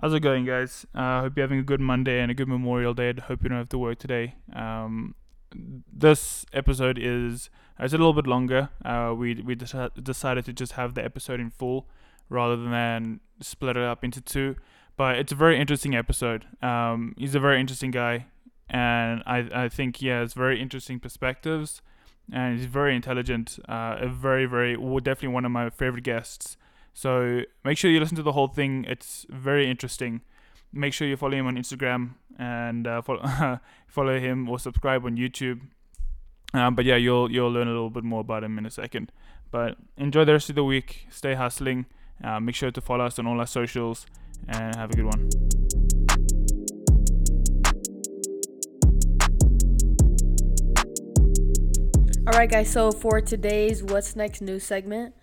How's it going, guys? I uh, hope you're having a good Monday and a good Memorial Day. I hope you don't have to work today. Um, this episode is it's a little bit longer. Uh, we we decided to just have the episode in full rather than split it up into two. But it's a very interesting episode. Um, he's a very interesting guy, and I I think he has very interesting perspectives, and he's very intelligent. Uh, a very very definitely one of my favorite guests. So make sure you listen to the whole thing. It's very interesting. Make sure you follow him on Instagram and uh, follow follow him or subscribe on YouTube. Um, but yeah, you'll you'll learn a little bit more about him in a second. But enjoy the rest of the week. Stay hustling. Uh, make sure to follow us on all our socials and have a good one. All right, guys. So for today's "What's Next" news segment,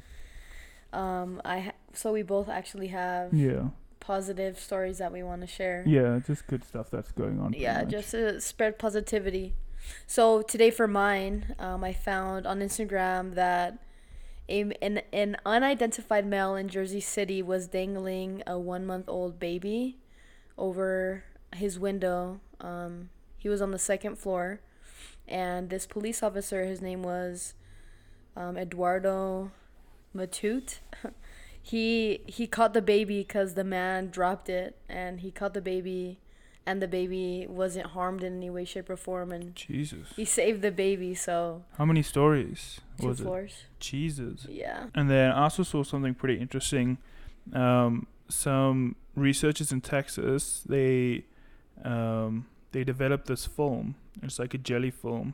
um, I ha- so we both actually have yeah positive stories that we want to share. Yeah, just good stuff that's going on. Yeah, just to spread positivity. So today for mine, um, I found on Instagram that a, an, an unidentified male in Jersey City was dangling a one month old baby over his window. Um, he was on the second floor, and this police officer, his name was um, Eduardo Matute. he he caught the baby because the man dropped it, and he caught the baby, and the baby wasn't harmed in any way, shape, or form, and Jesus, he saved the baby. So how many stories two was floors. it? Jesus. Yeah. And then I also saw something pretty interesting. Um, some researchers in Texas they um, they developed this film. It's like a jelly film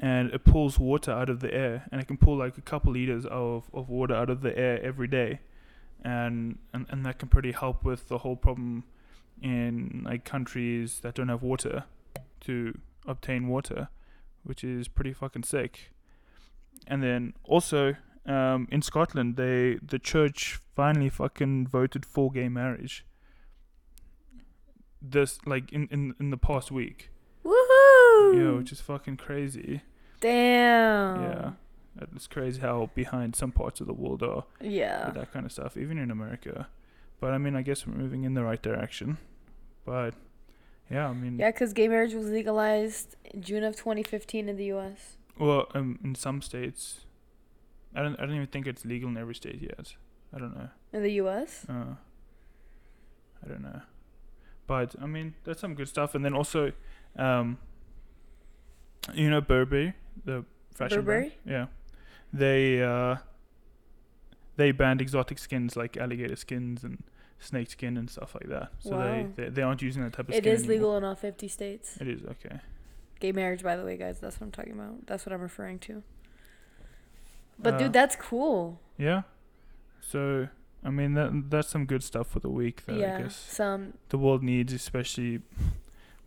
and it pulls water out of the air and it can pull like a couple liters of, of water out of the air every day. And, and and that can pretty help with the whole problem in like countries that don't have water to obtain water which is pretty fucking sick. And then also um, in Scotland they the church finally fucking voted for gay marriage. This like in, in, in the past week! Yeah, which is fucking crazy. Damn. Yeah. It's crazy how behind some parts of the world are. Yeah. With that kind of stuff, even in America. But I mean, I guess we're moving in the right direction. But yeah, I mean. Yeah, because gay marriage was legalized in June of 2015 in the U.S. Well, um, in some states, I don't. I don't even think it's legal in every state yet. I don't know. In the U.S. Uh. I don't know. But I mean, that's some good stuff. And then also, um, you know Burberry, the fashion Burberry? brand. Yeah, they uh, they banned exotic skins like alligator skins and snake skin and stuff like that. So wow. they, they they aren't using that type of. It skin is anymore. legal in all fifty states. It is okay. Gay marriage, by the way, guys. That's what I'm talking about. That's what I'm referring to. But uh, dude, that's cool. Yeah. So I mean that that's some good stuff for the week that yeah, I guess some the world needs, especially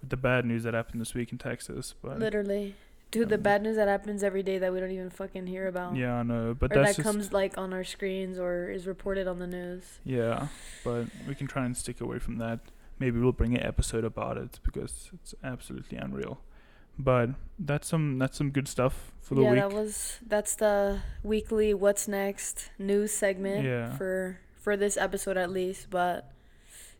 the bad news that happened this week in Texas. But literally, dude, um, the bad news that happens every day that we don't even fucking hear about. Yeah, I know, but that comes like on our screens or is reported on the news. Yeah, but we can try and stick away from that. Maybe we'll bring an episode about it because it's absolutely unreal. But that's some that's some good stuff for the yeah, week. Yeah, that was that's the weekly what's next news segment yeah. for for this episode at least, but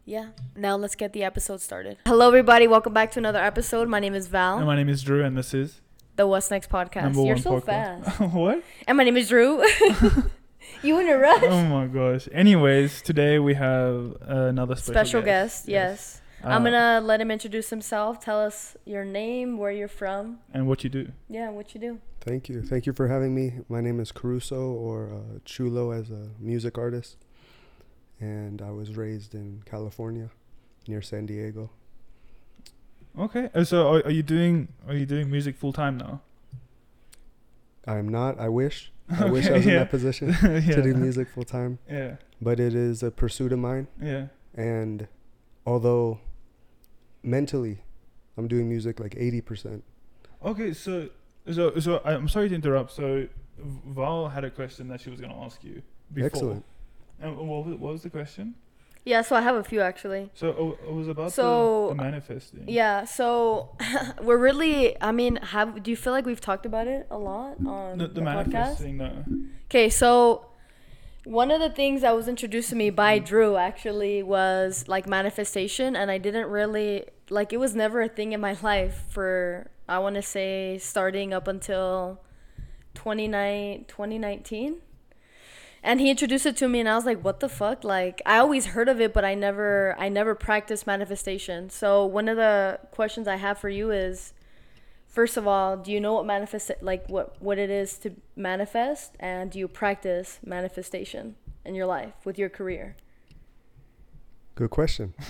yeah, now let's get the episode started. Hello, everybody. Welcome back to another episode. My name is Val. And my name is Drew, and this is the What's Next podcast. Number You're one so podcast. fast. what? And my name is Drew. you in a rush? Oh my gosh. Anyways, today we have another special, special guest. guest yes. Uh, I'm gonna let him introduce himself. Tell us your name, where you're from, and what you do. Yeah, what you do. Thank you. Thank you for having me. My name is Caruso, or uh, Chulo, as a music artist and I was raised in California, near San Diego. Okay, so are, are you doing are you doing music full time now? I'm not. I wish. I okay, wish I was yeah. in that position yeah. to do music full time. Yeah. But it is a pursuit of mine. Yeah. And although mentally, I'm doing music like eighty percent. Okay, so so so I'm sorry to interrupt. So Val had a question that she was going to ask you before. Excellent. And what was, what was the question? Yeah, so I have a few actually. So oh, it was about so, the, the manifesting. Yeah, so we're really. I mean, have do you feel like we've talked about it a lot on the, the, the manifesting? No. Okay, so One of the things that was introduced to me by Drew actually was like manifestation, and I didn't really like it was never a thing in my life for I want to say starting up until 29, 2019. And he introduced it to me, and I was like, "What the fuck?" Like I always heard of it, but I never, I never practiced manifestation. So one of the questions I have for you is, first of all, do you know what manifest like what what it is to manifest, and do you practice manifestation in your life with your career? Good question.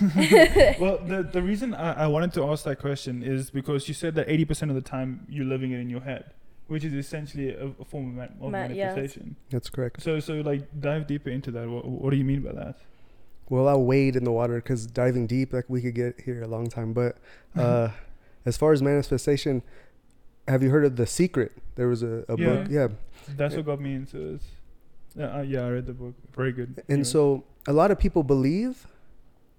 well, the the reason I, I wanted to ask that question is because you said that eighty percent of the time you're living it in your head, which is essentially a, a form of, man, of Ma- yes. manifestation. That's correct. So so like dive deeper into that. What, what do you mean by that? Well, I'll wade in the water because diving deep, like we could get here a long time. But uh, as far as manifestation, have you heard of The Secret? There was a, a Yeah. book. Yeah. That's what got me into it. Yeah, uh, yeah, I read the book. Very good. And Anyway. so a lot of people believe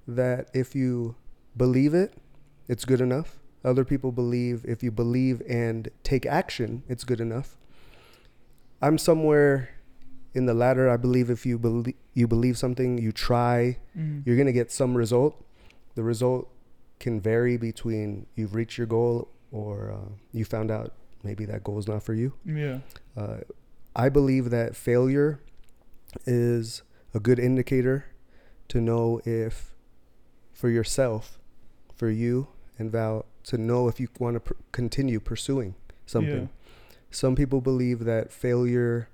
that if you believe it, it's good enough. Other people believe if you believe and take action, it's good enough. I'm somewhere in the latter. I believe if you believe you believe something, you try, Mm. you're gonna get some result. The result can vary between you've reached your goal or uh, you found out maybe that goal is not for you. yeah. Uh, I believe that failure is a good indicator to know if, for yourself, for you and Val, to know if you want to pr- continue pursuing something. Some people believe that failure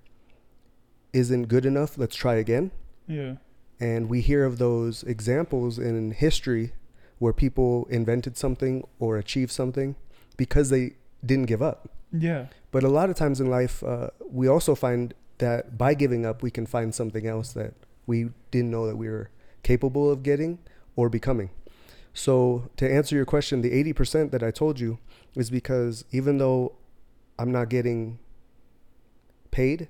isn't good enough. Let's try again. Yeah. And we hear of those examples in history where people invented something or achieved something because they didn't give up. Yeah. But a lot of times in life, uh, we also find that by giving up, we can find something else that we didn't know that we were capable of getting or becoming. So, to answer your question, the 80% that I told you is because even though I'm not getting paid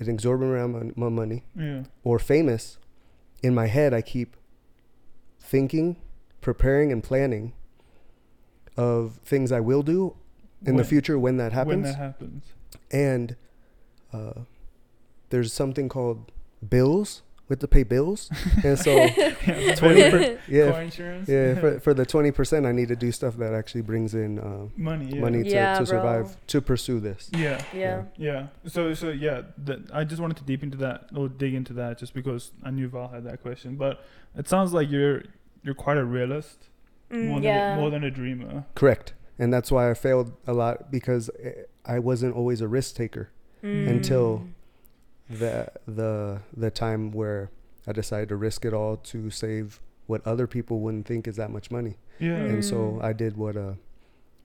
an exorbitant amount of money Yeah. or famous, in my head, I keep thinking, preparing, and planning of things I will do in the future when that happens. When that happens. and uh, there's something called bills. We have to pay bills, and so yeah. twenty per- yeah, Car insurance. yeah. For, for the twenty percent, I need to do stuff that actually brings in uh, money. Yeah. money to, Yeah, to bro. survive to pursue this. Yeah. Yeah. Yeah. So so yeah, that I just wanted to deep into that or dig into that just because I knew Val had that question. But it sounds like you're you're quite a realist Mm, more than a, more than a dreamer. Correct, and that's why I failed a lot because eh, I wasn't always a risk taker. until- Mm. The the the time where I decided to risk it all to save what other people wouldn't think is that much money. Yeah. And so Mm. I did what uh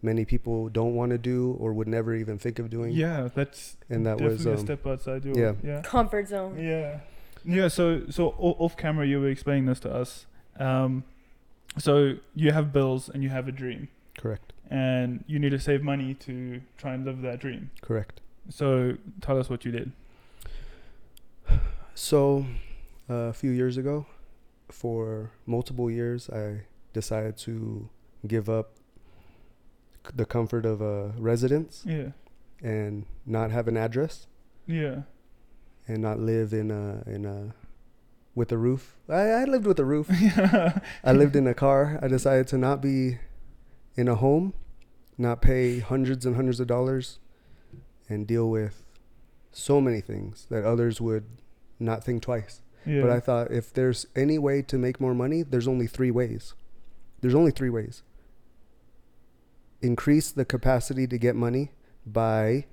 many people don't want to do or would never even think of doing. Yeah, that's And that definitely was a um, step outside your yeah. yeah. comfort zone. Yeah. Yeah, so so off camera you were explaining this to us. Um so you have bills and you have a dream correct. and you need to save money to try and live that dream. Correct. So tell us what you did. So uh, a few years ago, for multiple years, I decided to give up the comfort of a residence Yeah. and not have an address Yeah. and not live in a in a with a roof. I, I lived with a roof. yeah. I lived in a car. I decided to not be in a home, not pay hundreds and hundreds of dollars, and deal with so many things that others would not think twice. Yeah. But I thought if there's any way to make more money, there's only three ways. There's only three ways. Increase the capacity to get money by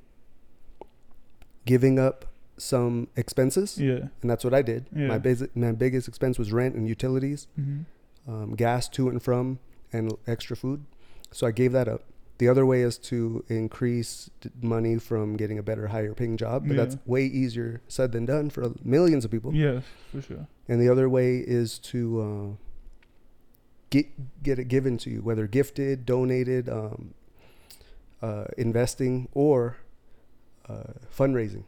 giving up some expenses, yeah. and that's what I did. Yeah. My, basi- my biggest expense was rent and utilities hmm um, gas to and from, and extra food. So I gave that up. The other way is to increase money from getting a better, higher paying job, but that's way easier said than done for millions of people. Yes, for sure. And the other way is to uh, get get it given to you, whether gifted, donated, um, uh, investing, or uh, fundraising.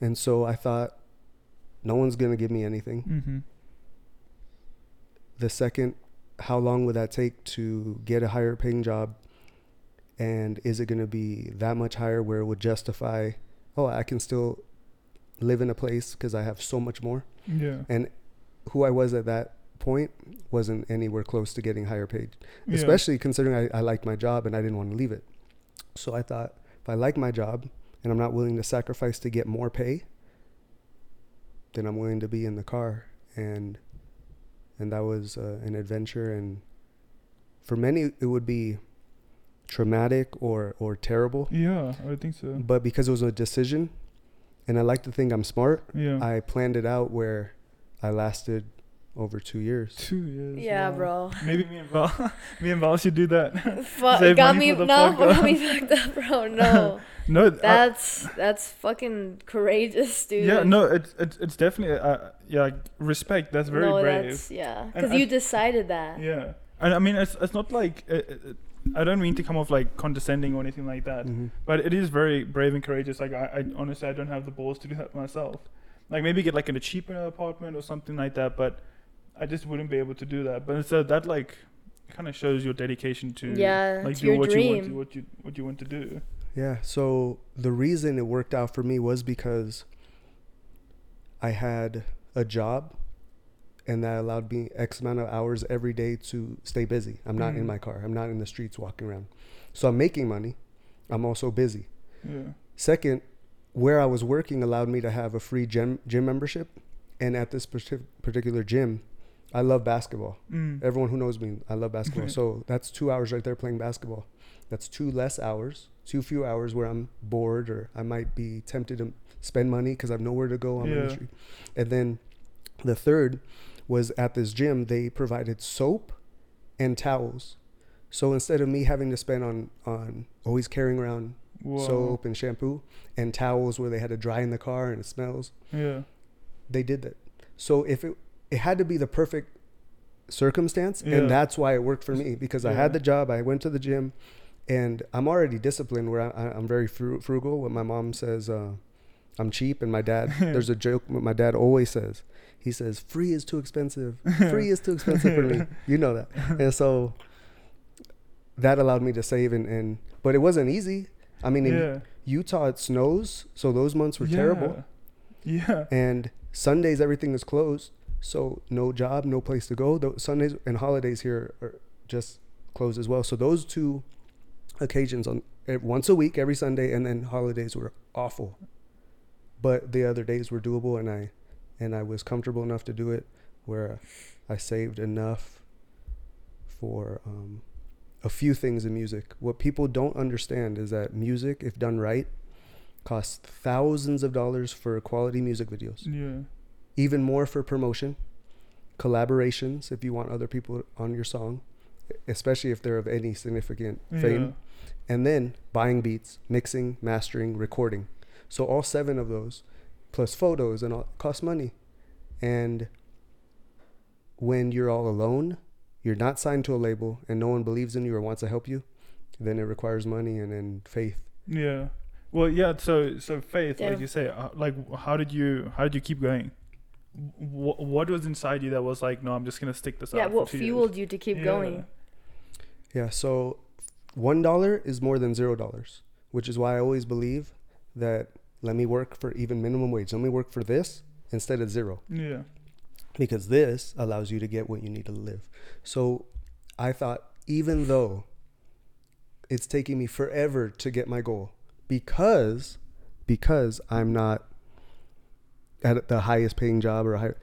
And so I thought, no one's gonna give me anything hmm the second how long would that take to get a higher paying job and is it going to be that much higher where it would justify oh i can still live in a place because I have so much more. Yeah. And who I was at that point wasn't anywhere close to getting higher paid, Yeah. especially considering I, I liked my job and I didn't want to leave it. So I thought if I like my job and I'm not willing to sacrifice to get more pay, then I'm willing to be in the car and and that was uh, an adventure and for many it would be traumatic or or terrible Yeah, I think so. but because it was a decision and I like to think I'm smart Yeah. I planned it out where I lasted over 2 years Two years. Yeah, wow. bro. Maybe me and Val, me and Val should do that. Fuck, Save got money me for the no, got me podcast. fucked up, bro. No, no, th- I- that's that's fucking courageous, dude. yeah, no, it's it's it's definitely uh, yeah, respect. That's very no, brave. that's yeah, And because I- you decided that. Yeah, and I mean, it's it's not like uh, uh, I don't mean to come off like condescending or anything like that, Mhm. but it is very brave and courageous. Like I, I honestly, I don't have the balls to do that myself. Like maybe get like in a cheaper apartment or something like that, but I just wouldn't be able to do that. But so that like kind of shows your dedication to Yeah, like to do your what you want dream. to what you what you want to do. Yeah. So the reason it worked out for me was because I had a job and that allowed me X amount of hours every day to stay busy. I'm not in Mhm. my car. I'm not in the streets walking around. So I'm making money. I'm also busy. Yeah. Second, where I was working allowed me to have a free gym gym membership. And at this particular gym, I love basketball. Mm. Everyone who knows me, I love basketball. So that's two hours right there playing basketball. That's two less hours, too few hours where I'm bored or I might be tempted to spend money because I have nowhere to go on Yeah. the street. And then the third was at this gym, they provided soap and towels. So instead of me having to spend on, on always carrying around Whoa. soap and shampoo and towels where they had to dry in the car and it smells, Yeah. they did that. So if it it had to be the perfect circumstance, Yeah. and that's why it worked for me because I had the job, I went to the gym, and I'm already disciplined. Where I, I'm very frugal. What my mom says, uh, I'm cheap, and my dad. there's a joke. My dad always says. He says, "Free is too expensive. Free is too expensive for me." You know that, and so that allowed me to save and, and but it wasn't easy. I mean, in yeah. Utah it snows, so those months were terrible. Yeah. And Sundays everything is closed, so no job, no place to go. The Sundays and holidays here are just closed as well. So those two occasions on eh, once a week, every Sunday, and then holidays were awful. But the other days were doable, and I and I was comfortable enough to do it, where I saved enough for um, a few things in music. What people don't understand is that music, if done right, costs thousands of dollars for quality music videos, Yeah. even more for promotion, collaborations if you want other people on your song, especially if they're of any significant fame, and then buying beats, mixing, mastering, recording. So all seven of those, plus photos and all, cost money. And when you're all alone, you're not signed to a label, and no one believes in you or wants to help you, then it requires money and then faith. Yeah. Yeah. Well, yeah. So, so faith, Yeah. like you say, uh, like how did you how did you keep going? What what was inside you that was like, no, I'm just gonna stick this Yeah, out. what fueled years. you to keep Yeah. going? Yeah, so one dollar is more than zero dollars, which is why I always believe that let me work for even minimum wage. Let me work for this instead of zero. Yeah. because this allows you to get what you need to live. So I thought, even though it's taking me forever to get my goal, because because I'm not at the highest paying job or higher,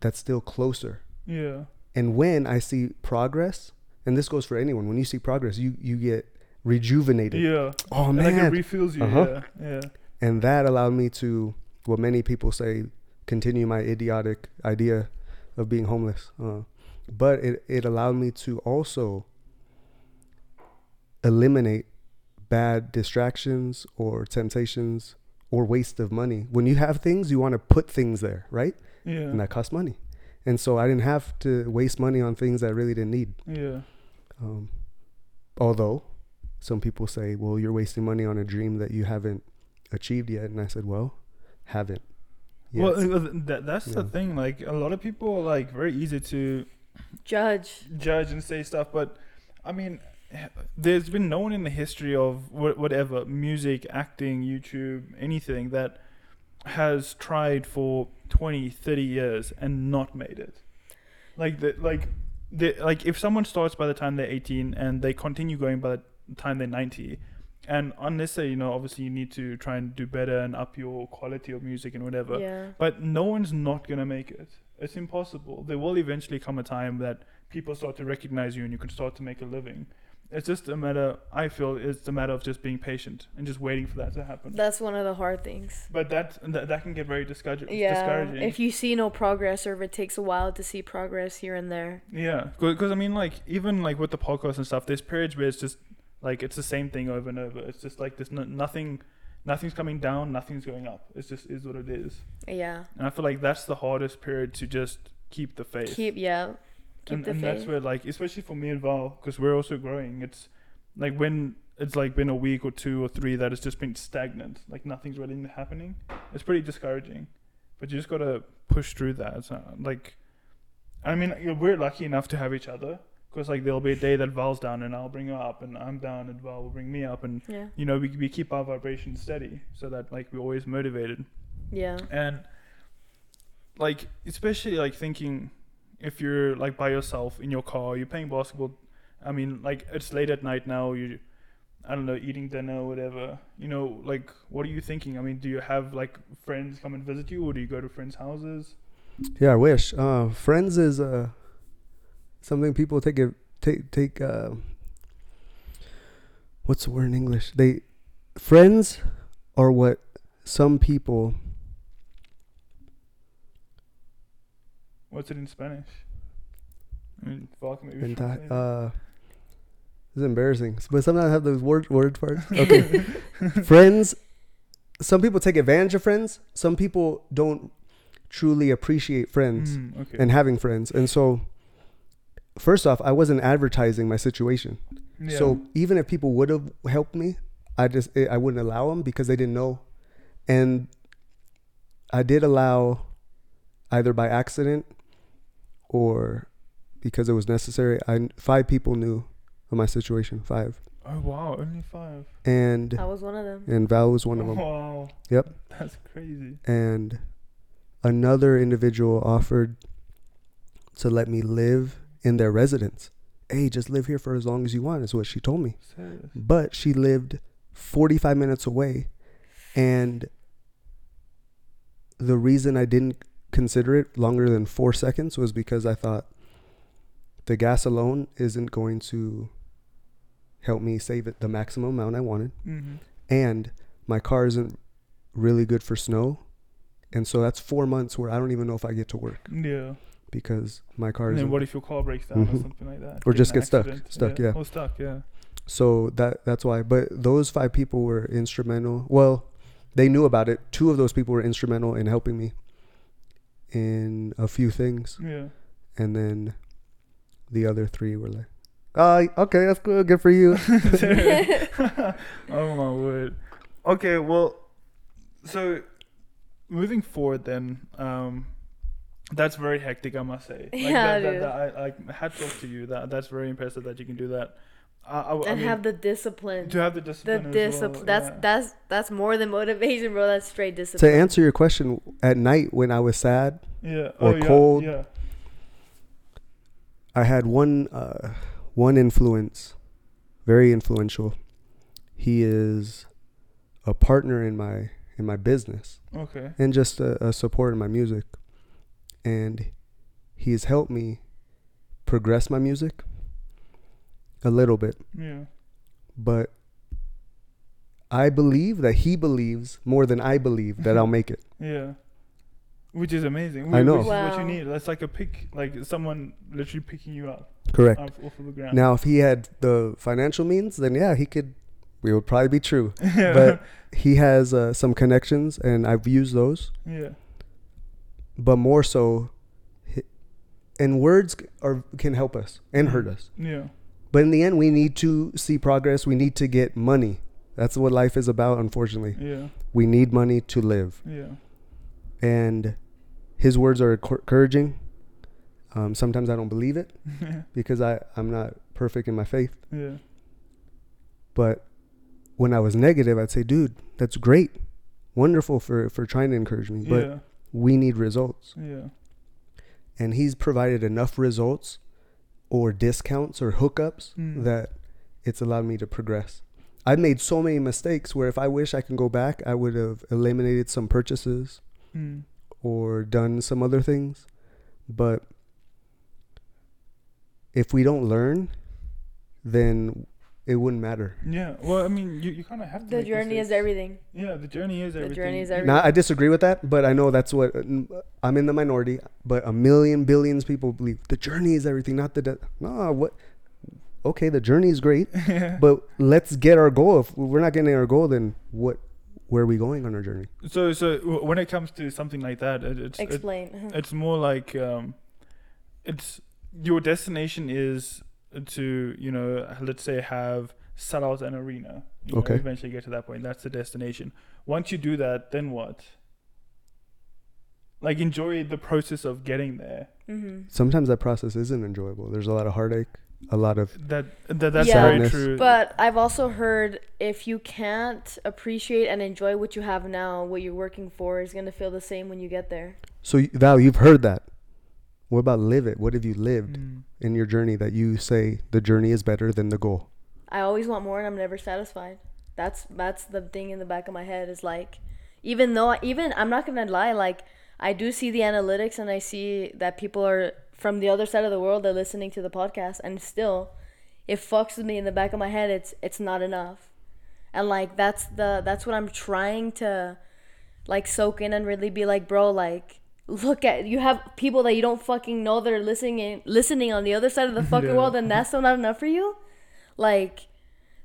that's still closer. Yeah. And when I see progress, and this goes for anyone, when you see progress, you you get rejuvenated. Yeah. Oh And, like it man, refuels you. Uh-huh. Yeah. Yeah. And that allowed me to what many people say continue my idiotic idea of being homeless uh, but it, it allowed me to also eliminate bad distractions or temptations or waste of money when you have things you want to put things there right Yeah. and that costs money and so i didn't have to waste money on things i really didn't need Yeah. um, although some people say, well, you're wasting money on a dream that you haven't achieved yet. And I said, well, haven't. yet." Well, uh, that, that's the thing. Like a lot of people are like very easy to Judge. judge and say stuff, but I mean, there's been no one in the history of whatever music, acting, YouTube, anything that has tried for 20, 30 years and not made it. Like the like the like if someone starts by the time they're 18 and they continue going by the time they're 90 and unless they you know obviously you need to try and do better and up your quality of music and whatever Yeah. but no one's not gonna make it it's impossible there will eventually come a time that people start to recognize you and you can start to make a living it's just a matter i feel it's a matter of just being patient and just waiting for that to happen That's one of the hard things. but that that, that can get very discouraging Yeah. discouraging If you see no progress or if it takes a while to see progress here and there. Yeah, because I mean, like even like with the podcast and stuff, there's periods where it's just like it's the same thing over and over. It's just like there's no, nothing, nothing's coming down, nothing's going up. It's just is what it is. Yeah. And I feel like that's the hardest period to just keep the faith. Keep yeah. Keep and the and faith. that's where like especially for me and Val, because we're also growing. It's like when it's like been a week or two or three that it's just been stagnant, like nothing's really happening. It's pretty discouraging, but you just gotta push through that. It's not, like, I mean, we're lucky enough to have each other. Because like there'll be a day that Val's down and I'll bring her up, and I'm down and Val will bring me up, and yeah. you know we we keep our vibration steady so that like we're always motivated Yeah. and like especially like thinking if you're like by yourself in your car you're playing basketball i mean like it's late at night now you i don't know eating dinner or whatever you know like what are you thinking i mean do you have like friends come and visit you or do you go to friends houses Yeah, I wish. Uh, friends is uh, something people take it take take. Uh, what's the word in English? They friends are what some people. what's it in spanish i mean Val maybe Venta- uh, it's embarrassing, but sometimes I have those word word parts. Okay, friends. Some people take advantage of friends. Some people don't truly appreciate friends. Mm, okay and having friends. And so, first off, I wasn't advertising my situation. yeah. So even if people would have helped me, I just eh, I wouldn't allow them because they didn't know. And I did allow, either by accident or because it was necessary. I five people knew of my situation. Five. Oh wow only five and I was one of them. and Val was one of them. wow Yep. that's crazy and another individual offered to let me live in their residence. Hey, just live here for as long as you want, is what she told me. Serious. But she lived 45 minutes away. And the reason I didn't consider it longer than four seconds was because I thought the gas alone isn't going to help me save it the maximum amount I wanted mm-hmm. and my car isn't really good for snow and so that's four months where i don't even know if i get to work yeah because my car And is then what if your car breaks down or Mhm. something like that? Or Get just get stuck- accident. stuck, yeah. Or stuck, yeah. so that that's why but those five people were instrumental well they knew about it two of those people were instrumental in helping me in a few things Yeah. and then the other three were like uh okay that's good good for you oh my word. Okay, well, so moving forward, then, um, that's very hectic, I must say. Like, Yeah, that, that, dude. that, I, like hats off to you. That that's very impressive that you can do that. I, I, I and mean, have the discipline. to have the The discipline. as discipline. well, that's yeah. that's that's more than motivation, bro. That's straight discipline. to answer your question at night when i was sad yeah. or oh, yeah, cold. Yeah. I had one uh, one influence, very influential. He is a partner in my in my business Okay. and just a, a support in my music, and he has helped me progress my music a little bit. Yeah. But I believe that he believes more than I believe that I'll make it. Yeah. Which is amazing. I know. Which is what you need. That's like a pick, like someone literally picking you up Correct. off, off of the ground. Now, if he had the financial means, then yeah, he could. We would probably be true. yeah. but he has uh, some connections and I've used those, yeah. But more so, and words are can help us and hurt us. Yeah. But in the end, we need to see progress. We need to get money. That's what life is about. Unfortunately, Yeah. we need money to live, Yeah. and his words are encouraging. Um, sometimes I don't believe it because I I'm not perfect in my faith. Yeah. But when I was negative, I'd say, "Dude, that's great. wonderful for for trying to encourage me, but yeah, we need results. yeah, And he's provided enough results or discounts or hookups Mm. that it's allowed me to progress. I've made so many mistakes where if I wish I can go back, I would have eliminated some purchases mm. or done some other things. But if we don't learn, then it wouldn't matter. yeah. Well, I mean, you, you kind of have to. The make journey is everything. Yeah, the journey is everything. The journey is You- everything. Now, I disagree with that, but I know that's what I'm in the minority. But a million billions people believe the journey is everything, not the de- no. What? Okay, the journey is great, but let's get our goal. If we're not getting our goal, then what? Where are we going on our journey? So, so when it comes to something like that, it, it's it, Explain. it's more like um, it's your destination is to you know let's say have sell out an arena. You Okay. Know, eventually get to that point. That's the destination. Once you do that, then what? Like enjoy the process of getting there. mm-hmm. Sometimes that process isn't enjoyable. There's a lot of heartache, a lot of That, that that's Yeah. very true. But I've also heard if you can't appreciate and enjoy what you have now, what you're working for is gonna feel the same when you get there. so Val. You've heard that. What about live it? What have you lived Mm. in your journey that you say the journey is better than the goal? I always want more and I'm never satisfied. That's that's the thing in the back of my head is like even though even I'm not gonna lie, like I do see the analytics and I see that people are from the other side of the world they're listening to the podcast and still it fucks with me in the back of my head it's it's not enough. And like that's the that's what I'm trying to like soak in and really be like, bro, like look at you have people that you don't fucking know that are listening listening on the other side of the fucking Yeah. world and that's still not enough for you? Like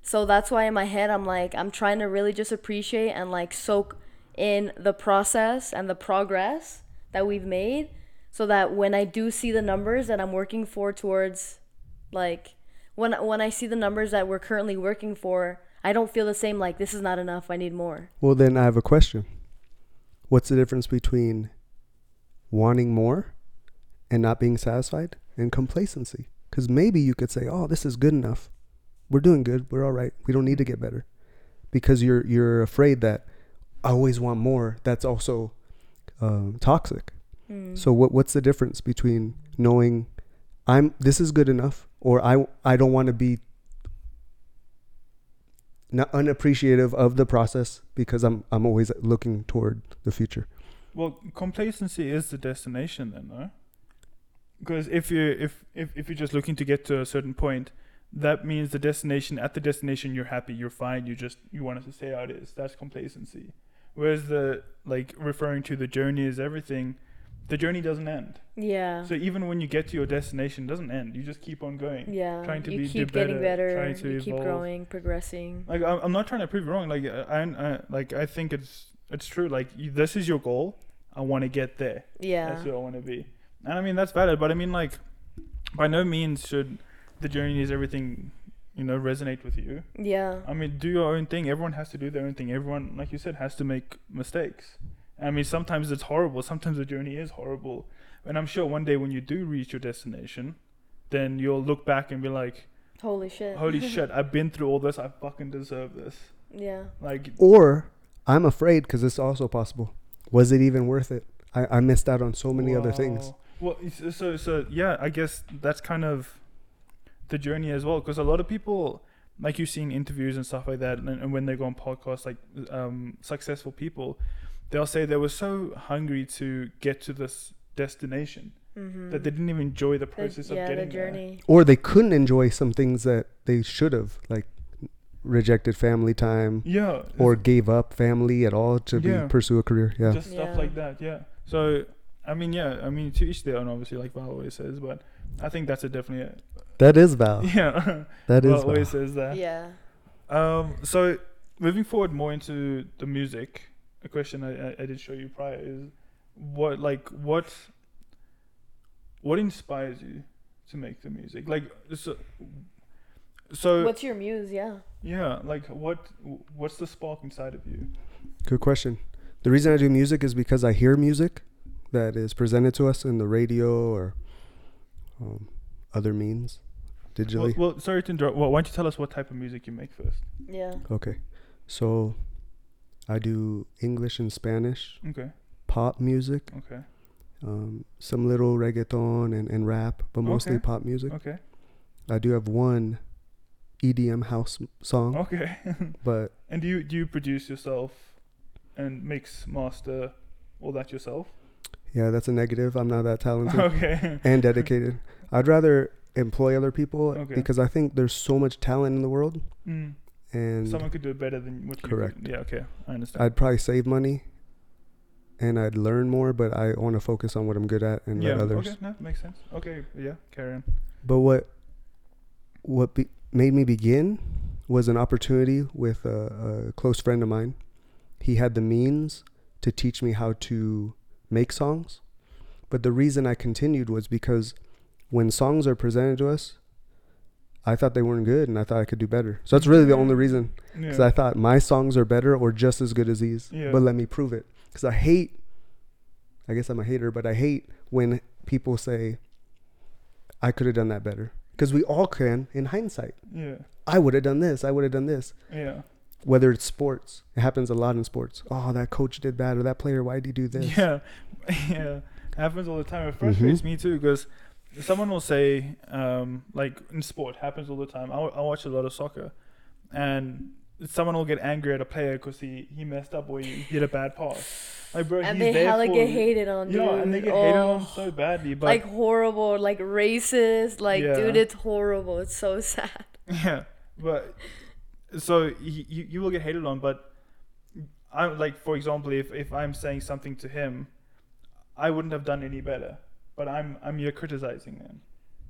so that's why in my head I'm like I'm trying to really just appreciate and like soak in the process and the progress that we've made so that when I do see the numbers that I'm working for towards like when when I see the numbers that we're currently working for, I don't feel the same like this is not enough, I need more. Well, then I have a question. What's the difference between wanting more and not being satisfied and complacency? Because maybe you could say, "Oh, this is good enough. We're doing good. We're all right. We don't need to get better," because you're you're afraid that I always want more. That's also um, toxic. Mm. So what what's the difference between knowing I'm this is good enough or I I don't want to be not unappreciative of the process because I'm I'm always looking toward the future. Well, complacency is the destination then, no? Because if you if, if if you're just looking to get to a certain point, that means the destination at the destination you're happy, you're fine, you just you want to stay how it is. That's complacency. Whereas the like referring to the journey is everything, the journey doesn't end. yeah. So even when you get to your destination, it doesn't end. You just keep on going. yeah. trying to you be- keep getting better, better, trying to you keep evolve. growing, progressing. Like I'm I'm not trying to prove you wrong. Like I, I like I think it's it's true. Like you, this is your goal. I want to get there. Yeah. That's who I want to be. And I mean that's valid, but I mean like by no means should the journey is everything, you know, resonate with you. Yeah. I mean, do your own thing. Everyone has to do their own thing. Everyone, like you said, has to make mistakes. I mean, sometimes it's horrible. Sometimes the journey is horrible. And I'm sure one day when you do reach your destination, then you'll look back and be like, Holy shit. "Holy shit! I've been through all this. I fucking deserve this." Yeah. Like, Or I'm afraid because it's also possible. Was it even worth it? I, I missed out on so many other things. Well, so so yeah, I guess that's kind of the journey as well. Because a lot of people, like you've seen interviews and stuff like that, and, and when they go on podcasts, like um, successful people, they'll say they were so hungry to get to this destination Mm-hmm. that they didn't even enjoy the process of yeah, the getting there. journey. Or they couldn't enjoy some things that they should have, like rejected family time Yeah. or gave up family at all to Yeah. be, pursue a career. Yeah. just stuff Yeah. like that. Yeah. So I mean, yeah, I mean to each their own, obviously, like Val always says, but I think that's a definitely That is Val. yeah. That Val is Val. always says that. Yeah. Um, so moving forward more into the music, a question I, I, I did show you prior is what like what what inspires you to make the music? Like so, so What's your muse? Yeah. yeah, like what what's the spark inside of you? Good question. The reason I do music is because I hear music that is presented to us in the radio or um, other means, Well, digitally. well, sorry to interrupt. Well, why don't you tell us what type of music you make first? Yeah. Okay. So I do English and Spanish, Okay. pop music, Okay. um, some little reggaeton and, and rap, but mostly Okay. pop music. Okay. I do have one EDM house song, Okay. but and do you do you produce yourself and mix, master, all that yourself? yeah, that's a negative. I'm not that talented okay. and dedicated. I'd rather employ other people Okay. because I think there's so much talent in the world, Mm. and Someone could do it better than what you Correct. Yeah. Okay. I understand. I'd probably save money and I'd learn more, but I want to focus on what I'm good at and yeah. let others. Okay. No, makes sense. Okay. Yeah. Carry on. But what what be, made me begin was an opportunity with a, a close friend of mine. He had the means to teach me how to make songs, but the reason I continued was because when songs are presented to us, I thought they weren't good, and I thought I could do better. So that's really the mm-hmm. only reason, because Yeah. I thought my songs are better or just as good as these. Yeah. But let me prove it, because I hate. I guess I'm a hater, but I hate when people say, "I could have done that better," because we all can in hindsight. yeah. I would have done this. I would have done this. Yeah. Whether it's sports, it happens a lot in sports. Oh, that coach did that, or that player. Why did he do this? Yeah, yeah, it happens all the time. It Mm-hmm. frustrates me too because someone will say, um, like in sport, happens all the time. I, I watch a lot of soccer, and someone will get angry at a player because he he messed up or he did a bad pass. Like, bro, and he's they hella get you. hated on, dude. Yeah, and they get hated on Oh, so badly. But like horrible, like racist. Like, Yeah. dude, it's horrible. It's so sad. Yeah, but so you you you will get hated on, but I'm like, for example, if if I'm saying something to him, I wouldn't have done any better. But I'm I'm here criticizing them,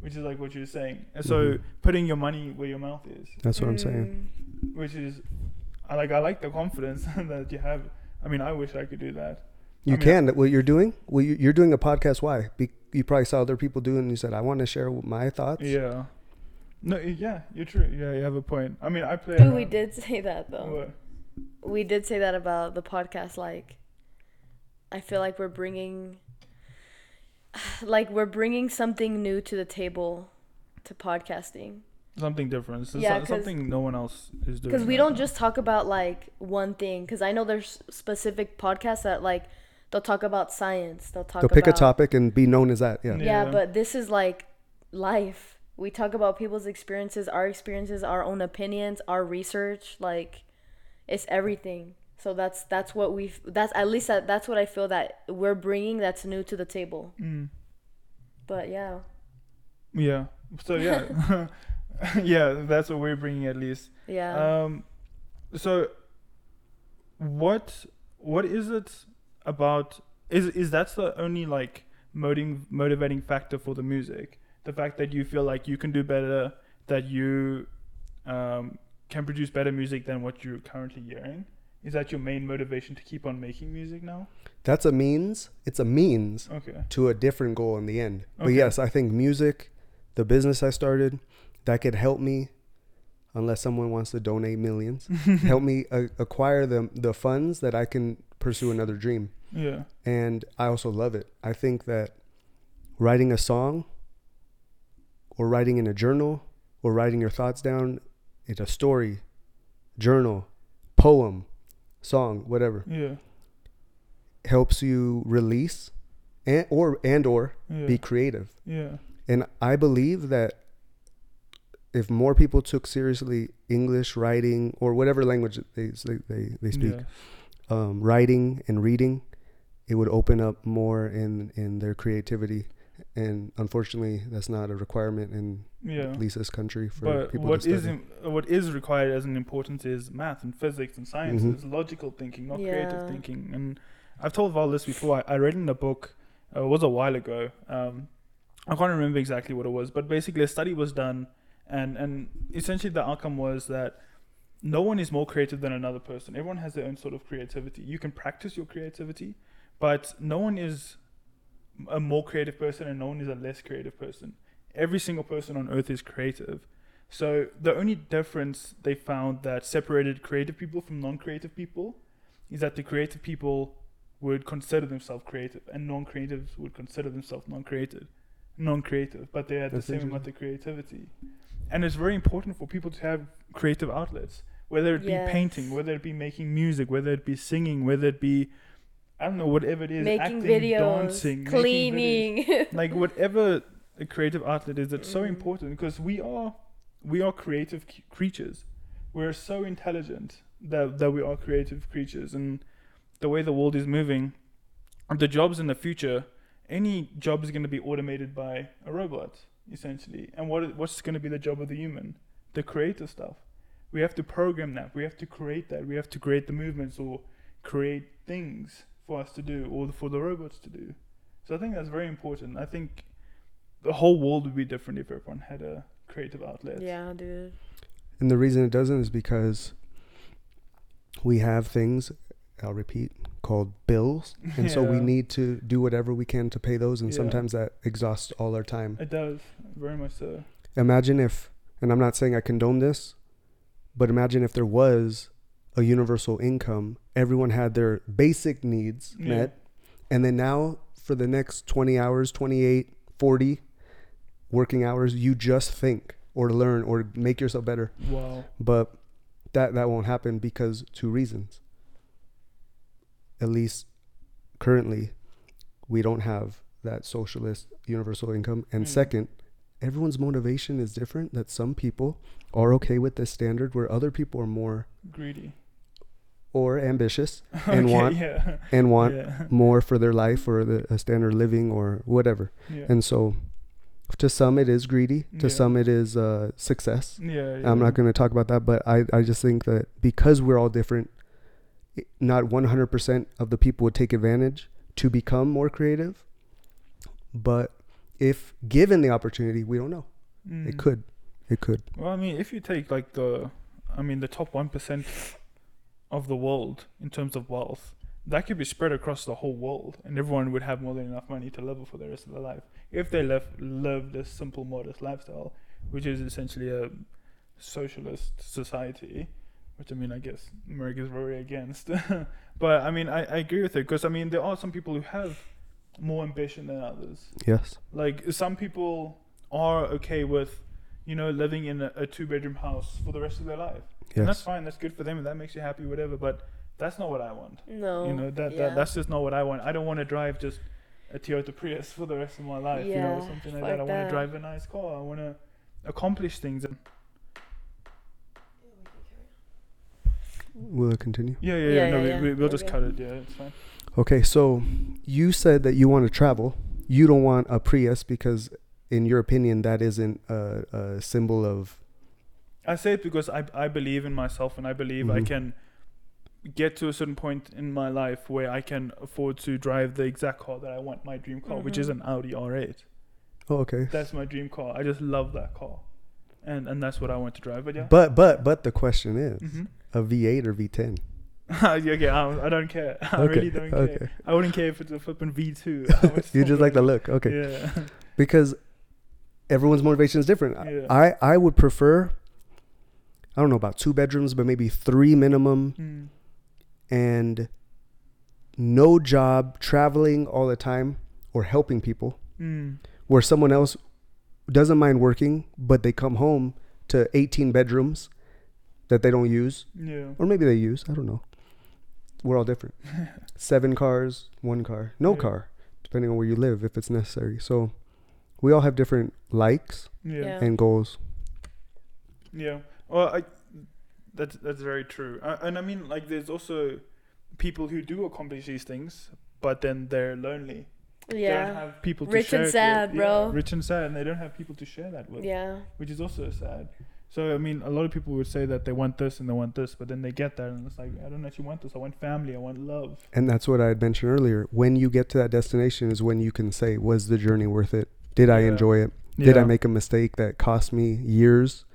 which is like what you're saying. And so Mhm. putting your money where your mouth is, That's what I'm saying. Mm. which is, I like I like the confidence that you have. I mean, I wish I could do that. You I mean, can. What you're doing? Well, you- you're doing a podcast. Why? Be, you probably saw other people do and you said, "I want to share my thoughts." Yeah. No, yeah, you're true. Yeah, you have a point. I mean, I play. Dude, we did say that though. What? We did say that about the podcast. Like, I feel like we're bringing, like, we're bringing something new to the table, to podcasting. something different. So Yeah, something no one else is doing. Because we right don't now. just talk about like one thing. Because I know there's specific podcasts that like they'll talk about science. They'll talk. They'll pick a topic and be known as that. Yeah. Yeah. Yeah, but this is like life. We talk about people's experiences, our experiences, our own opinions, our research. Like, it's everything. So that's that's what we that's at least that, that's what I feel that we're bringing that's new to the table. Mm. But yeah, Yeah. So yeah, yeah, that's what we're bringing at least. yeah. Um, so what what is it about? Is is that the only like motivating motivating factor for the music? The fact that you feel like you can do better, that you um, can produce better music than what you're currently hearing. Is that your main motivation to keep on making music now? That's a means. It's a means Okay. to a different goal in the end. But yes, I think music, the business I started, that could help me, unless someone wants to donate millions, help me a- acquire the the funds that I can pursue another dream. Yeah. And I also love it. I think that writing a song, or writing in a journal, or writing your thoughts down, it's a story, journal, poem, song, whatever, Yeah. helps you release, and or and or Yeah. be creative. yeah. And I believe that if more people took seriously English writing or whatever language they they they, speak, Yeah. um, writing and reading, it would open up more in in their creativity. And unfortunately, that's not a requirement in Yeah. Lisa's country for But people what to is study. im- what is required as an importance is math and physics and science. Mhm. It's logical thinking, not Yeah. creative thinking. And I've told Val this before. I, I read in a book. Uh, it was a while ago. Um, I can't remember exactly what it was, but basically a study was done, and and essentially the outcome was that no one is more creative than another person. Everyone has their own sort of creativity. You can practice your creativity, but no one is a more creative person and no one is a less creative person. Every single person on earth is creative. So the only difference they found that separated creative people from non-creative people is that the creative people would consider themselves creative and non-creatives would consider themselves non-creative non-creative but they had That's the same amount of creativity and it's very important for people to have creative outlets whether it Yes. be painting, whether it be making music, whether it be singing, whether it be I don't know whatever it is, making acting, videos, dancing, making videos. cleaning. like whatever a creative outlet is, it's so Mm. important because we are we are creative c- creatures. We're so intelligent that that we are creative creatures, and the way the world is moving, the jobs in the future, any job is going to be automated by a robot essentially. And what what's going to be the job of the human? The creative stuff. We have to program that. We have to create that. We have to create the movements or create things for us to do or for the robots to do. So I think that's very important. I think the whole world would be different if everyone had a creative outlet. yeah, dude. And the reason it doesn't is because we have things, I'll repeat, called bills. And so we need to do whatever we can to pay those. And Yeah. sometimes that exhausts all our time. It does very much so. Imagine if, and I'm not saying I condone this, but imagine if there was a universal income, everyone had their basic needs Yeah. met. And then now for the next 20 hours, 28, 40 working hours, you just think or learn or make yourself better. Wow. but that that won't happen because two reasons at least currently we don't have that socialist universal income and Mm. second everyone's motivation is different that some people are okay with this standard where other people are more Greedy. Or ambitious And okay, want- yeah. and want yeah. more for their life or the a standard of living or whatever Yeah. and so to some it is greedy to some it is uh, success yeah, yeah. I'm not going to talk about that, but I, I just think that because we're all different, not 100% of the people would take advantage to become more creative. But if given the opportunity, we don't know. Mm. It could. It could. Well, I mean, if you take like the, I mean, the top one percent of the world in terms of wealth, that could be spread across the whole world, and everyone would have more than enough money to live for the rest of their life if they live lived a simple, modest lifestyle, which is essentially a socialist society. Which I mean, I guess America is very against. but I mean, I, I agree with it because I mean, there are some people who have more ambition than others. Yes. Like some people are okay with, you know, living in a, a two bedroom house for the rest of their life. And that's fine, that's good for them, and that makes you happy, whatever. But that's not what I want. No. you know, that, yeah. that that's just not what I want. I don't want to drive just a Toyota Prius for the rest of my life, you know, or Yeah, something like fuck that. I want to drive a nice car. I want to accomplish things. And Will it continue? yeah, yeah, yeah. Yeah, no, yeah, we, yeah. we, we'll just cut it. Yeah, it's fine. Okay, so you said that you want to travel. You don't want a Prius because, in your opinion, that isn't a, a symbol of. I say it because I I believe in myself, and I believe I Mhm. can get to a certain point in my life where I can afford to drive the exact car that I want, my dream car, which is an Audi R8. Oh, okay. That's my dream car. I just love that car, and and that's what I want to drive. But yeah. But but but the question is hmm a V8 or V10. okay, I, I don't care. I Okay, really don't care. okay. I wouldn't care if it's a flipping V2. You just like the look, okay? Yeah. Because everyone's motivation is different. Yeah. I I would prefer. I don't know about two bedrooms, but maybe three minimum, Mm. and no job, traveling all the time, or helping people. Mm. Where someone else doesn't mind working, but they come home to 18 bedrooms that they don't use, Yeah. or maybe they use. I don't know. We're all different. Seven cars, one car, no Yeah. car, depending on where you live, if it's necessary. So we all have different likes Yeah. Yeah. and goals. Yeah. Well, I that's that's very true. Uh, and I mean, like, there's also people who do accomplish these things, but then they're lonely. They don't Yeah. have people to Rich share and sad, with. bro. Yeah, rich and sad, and they don't have people to share that with, Yeah. which is also sad. So I mean, a lot of people would say that they want this and they want this, but then they get there and it's like, I don't actually want this. I want family. I want love. And that's what I had mentioned earlier. When you get to that destination is when you can say, was the journey worth it? Did I enjoy it? Did I make a mistake that cost me years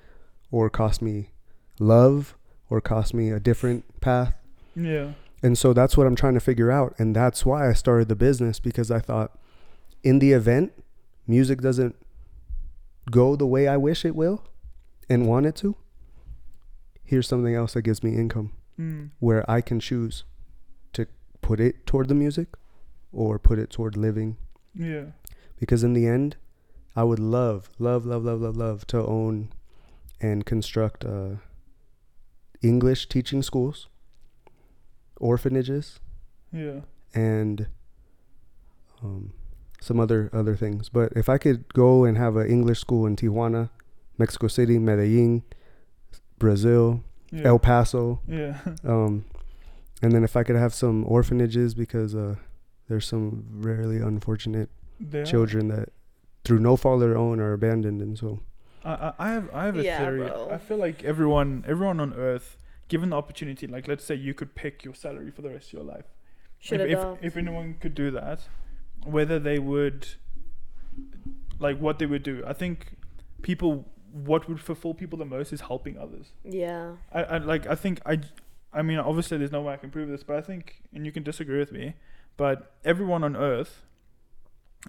or cost me love or cost me a different path? Yeah. And so that's what I'm trying to figure out. And that's why I started the business because I thought in the event music doesn't go the way I wish it will and want it to, here's something else that gives me income Mm. where I can choose to put it toward the music or put it toward living. Yeah. Because in the end, I would love, love, love, love, love, love to own and construct a English teaching schools, orphanages, Yeah. and um, some other other things. But if I could go and have an English school in Tijuana, Mexico City, Medellin, Brazil, Yeah. El Paso, yeah. um, and then if I could have some orphanages because uh, there's some really unfortunate They are. children that, through no fault of their own, are abandoned, and so I, I have I have a Yeah, theory. bro. I feel like everyone everyone on earth, given the opportunity, like let's say you could pick your salary for the rest of your life. Should if, if if anyone could do that, whether they would like what they would do. I think people what would fulfill people the most is helping others. yeah. I, I like I think I I mean obviously there's no way I can prove this, but I think and you can disagree with me, but everyone on earth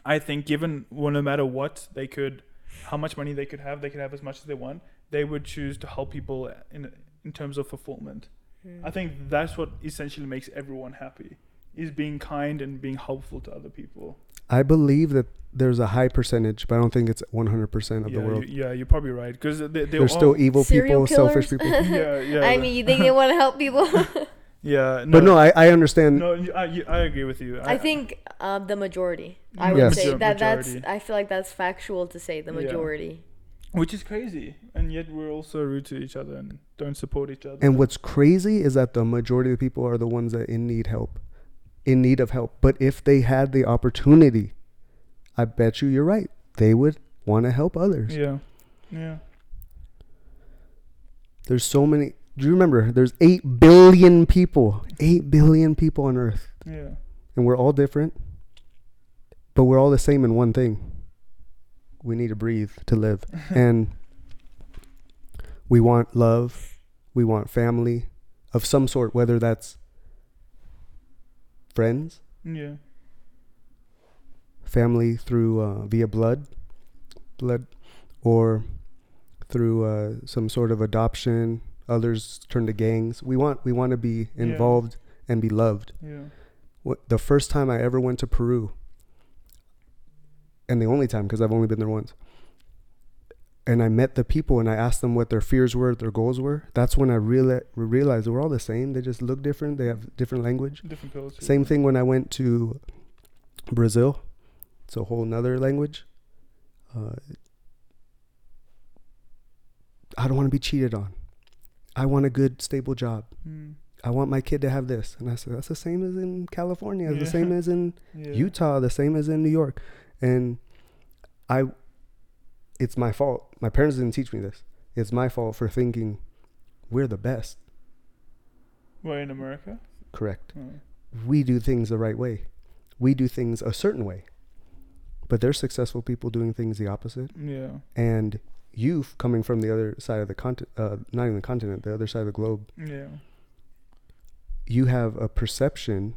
I think given well no matter what they could how much money they could have, they could have as much as they want, they would choose to help people in in terms of fulfillment. Hmm. I think that's what essentially makes everyone happy. Is being kind and being helpful to other people. I believe that there's a high percentage, but I don't think it's 100% of yeah, the world. You, yeah, you're probably right because they, they There's still evil Serial people, selfish people. yeah, yeah. I mean, you think they want to help people? yeah, no, But no, I, I understand. no, I, you- I agree with you. I think um, the majority. I would Yes. say Major- that that's. majority. I feel like that's factual to say the majority. Yeah. majority. Which is crazy, and yet we're also rude to each other and don't support each other. And what's crazy is that the majority of people are the ones that in need help, in need of help. But if they had the opportunity, I bet you you're right. They would want to help others. yeah, yeah, There's so many. Do you remember? There's eight billion people. Eight billion people on Earth, yeah, and we're all different, but we're all the same in one thing. We need to breathe to live, and we want love. We want family of some sort, whether that's friends, yeah, family through uh, via blood, blood, or through uh, some sort of adoption. Others turn to gangs. We want we want to be Yeah. involved and be loved. yeah, the first time I ever went to Peru, and the only time because I've only been there once, and I met the people and I asked them what their fears were, their goals were. That's when I reali- realized we're all the same. They just look different. They have different language. different cultures. Same thing when I went to Brazil. It's a whole nother language. Uh, I don't want to be cheated on. I want a good, stable job. Mm, I want my kid to have this. And I said, that's the same as in California, Yeah. the same as in yeah. Utah, the same as in New York. And I, it's my fault. My parents didn't teach me this. It's my fault for thinking we're the best. Where in America? Correct. Oh. we do things the right way. We do things a certain way. But there's successful people doing things the opposite. Yeah, And you f- coming from the other side of the continent, uh, not even the continent, the other side of the globe, yeah, you have a perception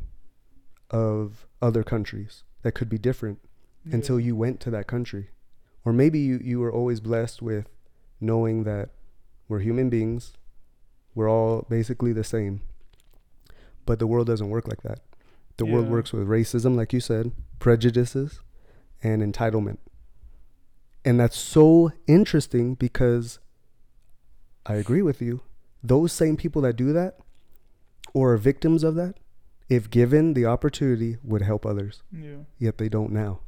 of other countries that could be different yeah. until you went to that country. Or maybe you, you were always blessed with knowing that we're human beings, we're all basically the same. But the world doesn't work like that. The world works with racism, like you said, prejudices, and entitlement. And that's so interesting because I agree with you. Those same people that do that or are victims of that, if given the opportunity, would help others yeah, yet they don't now.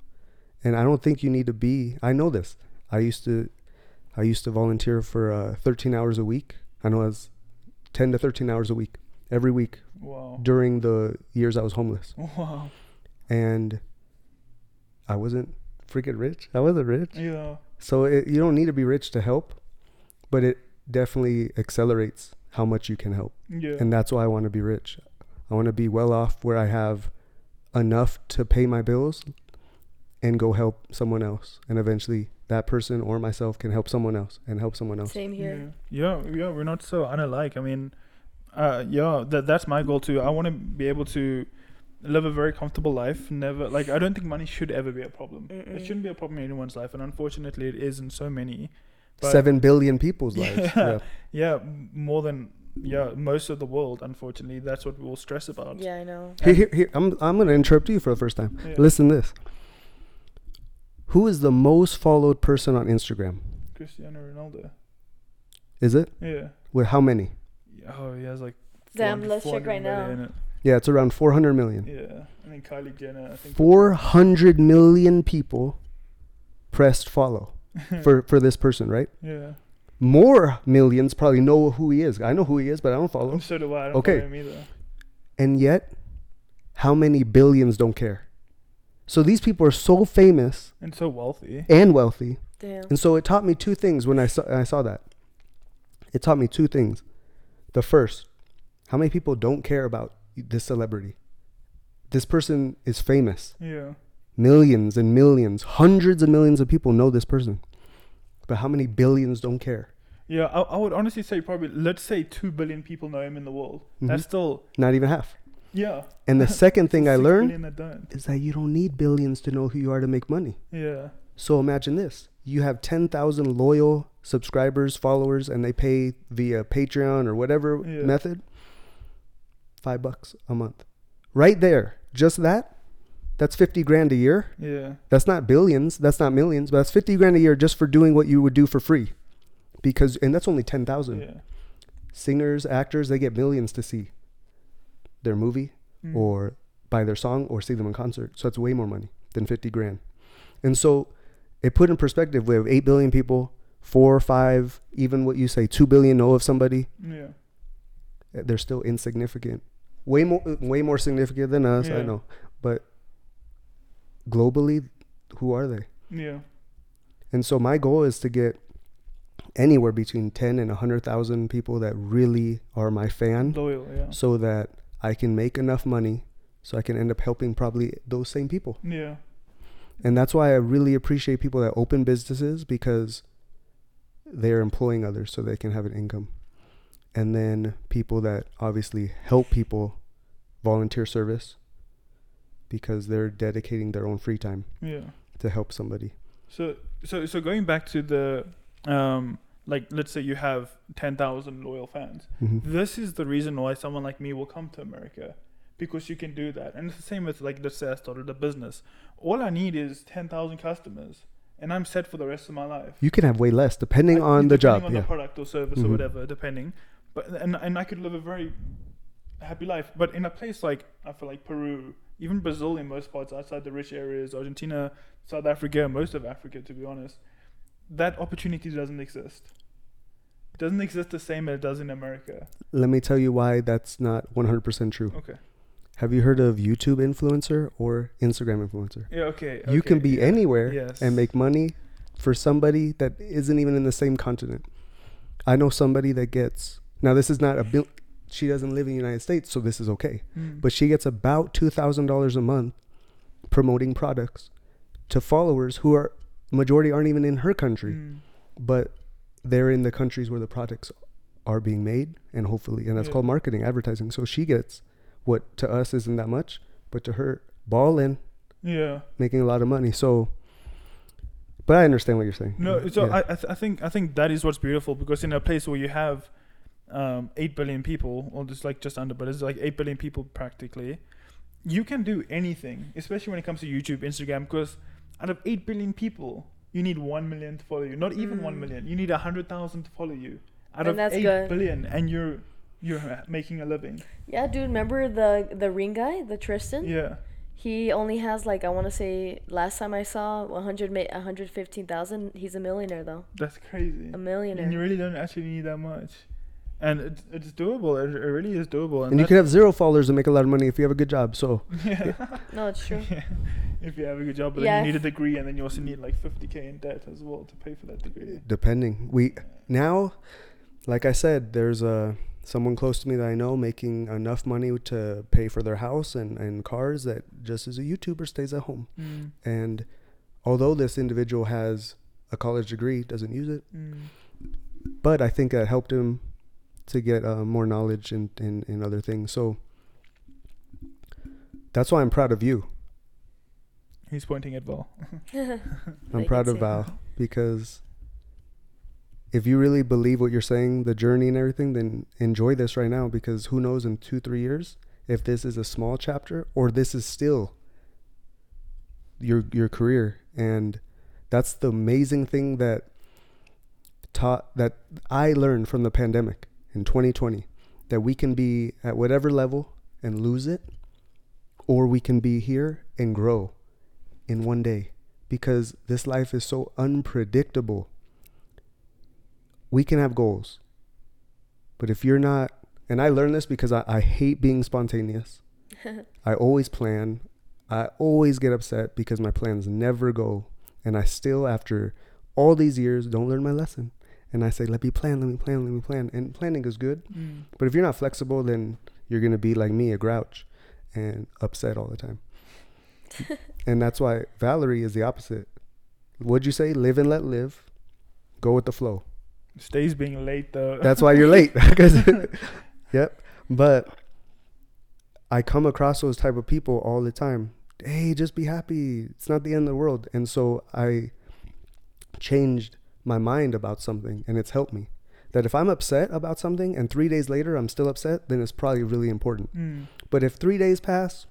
And I don't think you need to be. I know this. I used to, I used to volunteer for uh, 13 hours a week. I know it's 10 to 13 hours a week every week wow, during the years I was homeless. wow, And I wasn't freaking rich. I wasn't rich. yeah, So it, you don't need to be rich to help, but it definitely accelerates how much you can help. yeah, And that's why I want to be rich. I want to be well off where I have enough to pay my bills and go help someone else. And eventually that person or myself can help someone else and help someone else. Same here. Yeah. yeah, yeah, we're not so unalike. I mean, uh, yeah, that that's my goal too. I want to be able to live a very comfortable life. Never like I don't think money should ever be a problem. It Mm-mm. shouldn't be a problem in anyone's life, and unfortunately, it is in so many. Seven billion people's lives. Yeah. Yeah. Yeah, more than yeah most of the world. Unfortunately, that's what we all stress about. Yeah, I know. Here, here, here. I'm, I'm going to interrupt you for the first time. Yeah. Listen to this. Who is the most followed person on Instagram? Cristiano Ronaldo. Is it? Yeah, With how many? Oh, he has like. Damn, 400 let's check 400 right now. Million in it. Yeah, it's around 400 million. Yeah, and then Kylie Jenner, I think. 400 million people pressed follow for for this person, right? Yeah. More millions probably know who he is. I know who he is, but I don't follow. So do I. I don't Okay. follow him either. And yet, how many billions don't care? So these people are so famous And so wealthy. and wealthy. Damn. And so it taught me two things when I saw, I saw that. It taught me two things. The first, how many people don't care about this celebrity? This person is famous. Yeah. Millions and millions, hundreds of millions of people know this person. But how many billions don't care? Yeah, I, I would honestly say probably, let's say 2 billion people know him in the world. That's Mhm. still, Not even half. yeah. And the second thing I learned billion that don't. is that you don't need billions to know who you are to make money. Yeah. So imagine this. You have 10,000 loyal subscribers, followers, and they pay via Patreon or whatever Yeah. method. Five bucks a month. Right there. Just that. That's 50 grand a year. Yeah. That's not billions. That's not millions, but that's 50 grand a year just for doing what you would do for free. Because, and that's only 10,000. Yeah. Singers, actors, they get millions to see their movie Mm. or buy their song or see them in concert. So that's way more money than 50 grand. And so it put in perspective, we have 8 billion people, four, or five, even what you say, 2 billion know of somebody. Yeah. They're still insignificant. Way more, way more significant than us, I know. But globally, who are they? Yeah. And so my goal is to get anywhere between 10 and 100,000 people that really are my fan Loyal, yeah. so that I can make enough money so I can end up helping probably those same people. Yeah. And that's why I really appreciate people that open businesses because they're employing others so they can have an income. And then people that obviously help people volunteer service because they're dedicating their own free time Yeah. to help somebody. So so so going back to the um like let's say you have 10,000 loyal fans. Mhm. This is the reason why someone like me will come to America because you can do that. And it's the same with like let's say I started a business. All I need is 10,000 customers and I'm set for the rest of my life. You can have way less depending I- on the job. depending on yeah. the product or service or Mhm. whatever, depending. But and and I could live a very happy life. But in a place like I feel like Peru, even Brazil, in most parts outside the rich areas, Argentina, South Africa, most of Africa, to be honest, that opportunity doesn't exist. It doesn't exist the same as it does in America. Let me tell you why that's not 100% true. Okay. Have you heard of YouTube influencer or Instagram influencer? Yeah. Okay. you can be yeah. anywhere Yes. and make money for somebody that isn't even in the same continent. I know somebody that gets now this is not a bill she doesn't live in the United States, so this is okay. Mm. But she gets about two thousand dollars a month promoting products to followers who are majority aren't even in her country, Mm. but they're in the countries where the products are being made and hopefully and that's Yeah. called marketing, advertising. So she gets what to us isn't that much, but to her balling, Yeah. making a lot of money. So, but I understand what you're saying. No, so Yeah. I I, th- I think I think that is what's beautiful because in a place where you have um, eight billion people, or just like just under, but it's like eight billion people practically, you can do anything, especially when it comes to YouTube, Instagram, because out of eight billion people, you need one million to follow you. Not even Mm. million. You need a hundred thousand to follow you. Out And of eight good. billion, and you're you're making a living. Yeah, dude. Remember the the ring guy, the Tristan? Yeah. He only has like I want to say last time I saw 100 115,000. He's a millionaire though. That's crazy. A millionaire. And you really don't actually need that much. And it's, it's doable. It, it really is doable. and you can have zero followers and make a lot of money if you have a good job. So Yeah. No, it's true. if you have a good job, but Yeah, then you need a degree, and then you also need like 50k in debt as well to pay for that degree. depending, we now, like I said, there's a someone close to me that I know making enough money to pay for their house and and cars that just as a YouTuber stays at home. Mm. And although this individual has a college degree, doesn't use it, Mm. but I think that helped him to get uh, more knowledge in, in in other things. So that's why I'm proud of you. He's pointing at Val. I'm proud of say Val because if you really believe what you're saying, the journey and everything, then enjoy this right now because who knows in two, three years if this is a small chapter or this is still your your career. And that's the amazing thing that taught that I learned from the pandemic in 2020 that we can be at whatever level and lose it, or we can be here and grow in one day because this life is so unpredictable. We can have goals, but if you're not, and I learned this because I, I hate being spontaneous. I always plan. I always get upset because my plans never go. And I still, after all these years, don't learn my lesson. And I say, let me plan, let me plan, let me plan. And planning is good. Mm. But if you're not flexible, then you're going to be like me, a grouch, and upset all the time. and that's why Valerie is the opposite. What'd you say? Live and let live. Go with the flow. Stays being late though. That's why you're late. yep. But I come across those type of people all the time. Hey, just be happy. It's not the end of the world. And so I changed my mind about something and it's helped me. That if I'm upset about something and three days later I'm still upset, then it's probably really important. Mm. But if three days pass,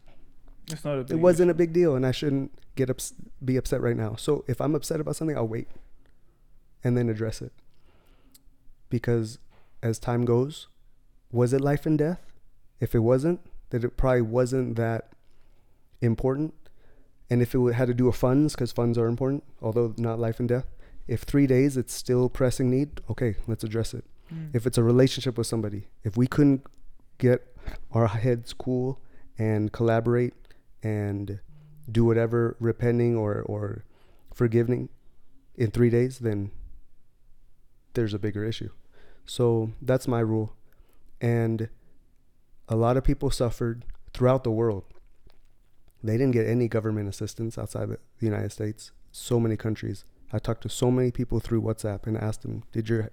It's not a big it wasn't a big deal and I shouldn't get ups- be upset right now. So if I'm upset about something, I'll wait and then address it. Because as time goes, was it life and death? If it wasn't, then it probably wasn't that important. And if it had to do with funds, because funds are important, although not life and death, if three days it's still pressing need, okay, let's address it Mm. if it's a relationship with somebody, if we couldn't get our heads cool and collaborate and do whatever repenting or, or forgiving in three days, then there's a bigger issue. So that's my rule. And a lot of people suffered throughout the world. They didn't get any government assistance outside the the United States. So many countries. I talked to so many people through WhatsApp and asked them, Did your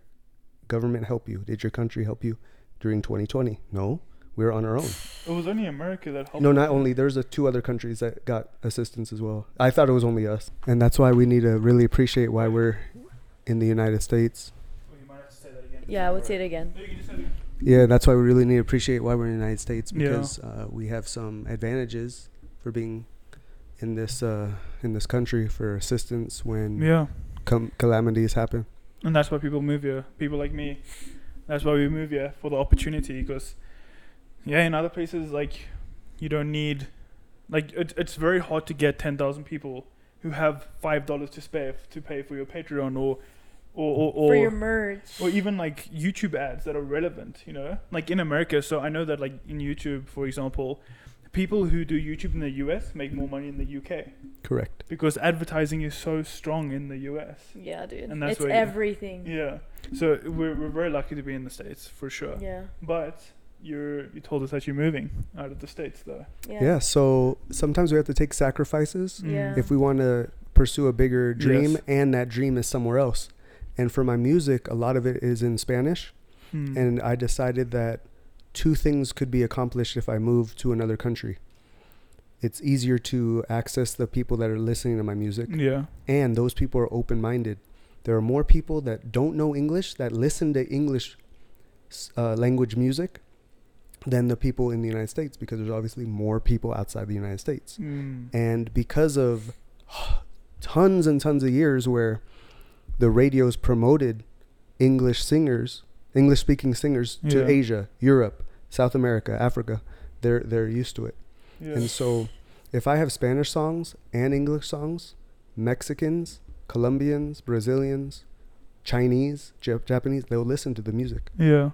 government help you? Did your country help you during 2020? No, we were on our own. It was only America that helped. No, not only there's a two other countries that got assistance as well. I thought it was only us, and that's why we need to really appreciate why we're in the United States. You might have to say that again. Yeah, I would say it again. No, you can just say it again. Yeah, that's why we really need to appreciate why we're in the United States Yeah. because uh, we have some advantages for being in this uh, in this country for assistance when Yeah, com- calamities happen. and that's why people move here. People like me. That's why we move here for the opportunity. Because, yeah, in other places like, you don't need, like it, it's very hard to get ten thousand people who have five dollars to spare f- to pay for your Patreon or, or or, or For your merch. or even like YouTube ads that are relevant, you know, like in America. So I know that like in YouTube, for example, people who do YouTube in the US make more money in the UK Correct. because advertising is so strong in the US. yeah, dude. And that's it's where you- everything. Yeah, so we're we're very lucky to be in the states for sure. Yeah. But you're you told us that you're moving out of the states though. Yeah. Yeah. So sometimes we have to take sacrifices Yeah. if we want to pursue a bigger dream, Yes. and that dream is somewhere else. And for my music, a lot of it is in Spanish. Hmm. and I decided that two things could be accomplished if I moved to another country. It's easier to access the people that are listening to my music, yeah, and those people are open minded. There are more people that don't know English that listen to English uh, language music than the people in the United States because there's obviously more people outside the United States. Hmm. And because of tons and tons of years where the radios promoted English singers, English speaking singers to Yeah. Asia, Europe, South America, Africa, they're they're used to it. yeah. And so if I have Spanish songs and English songs, Mexicans, Colombians, Brazilians, Chinese, Jap- Japanese, they'll listen to the music. yeah.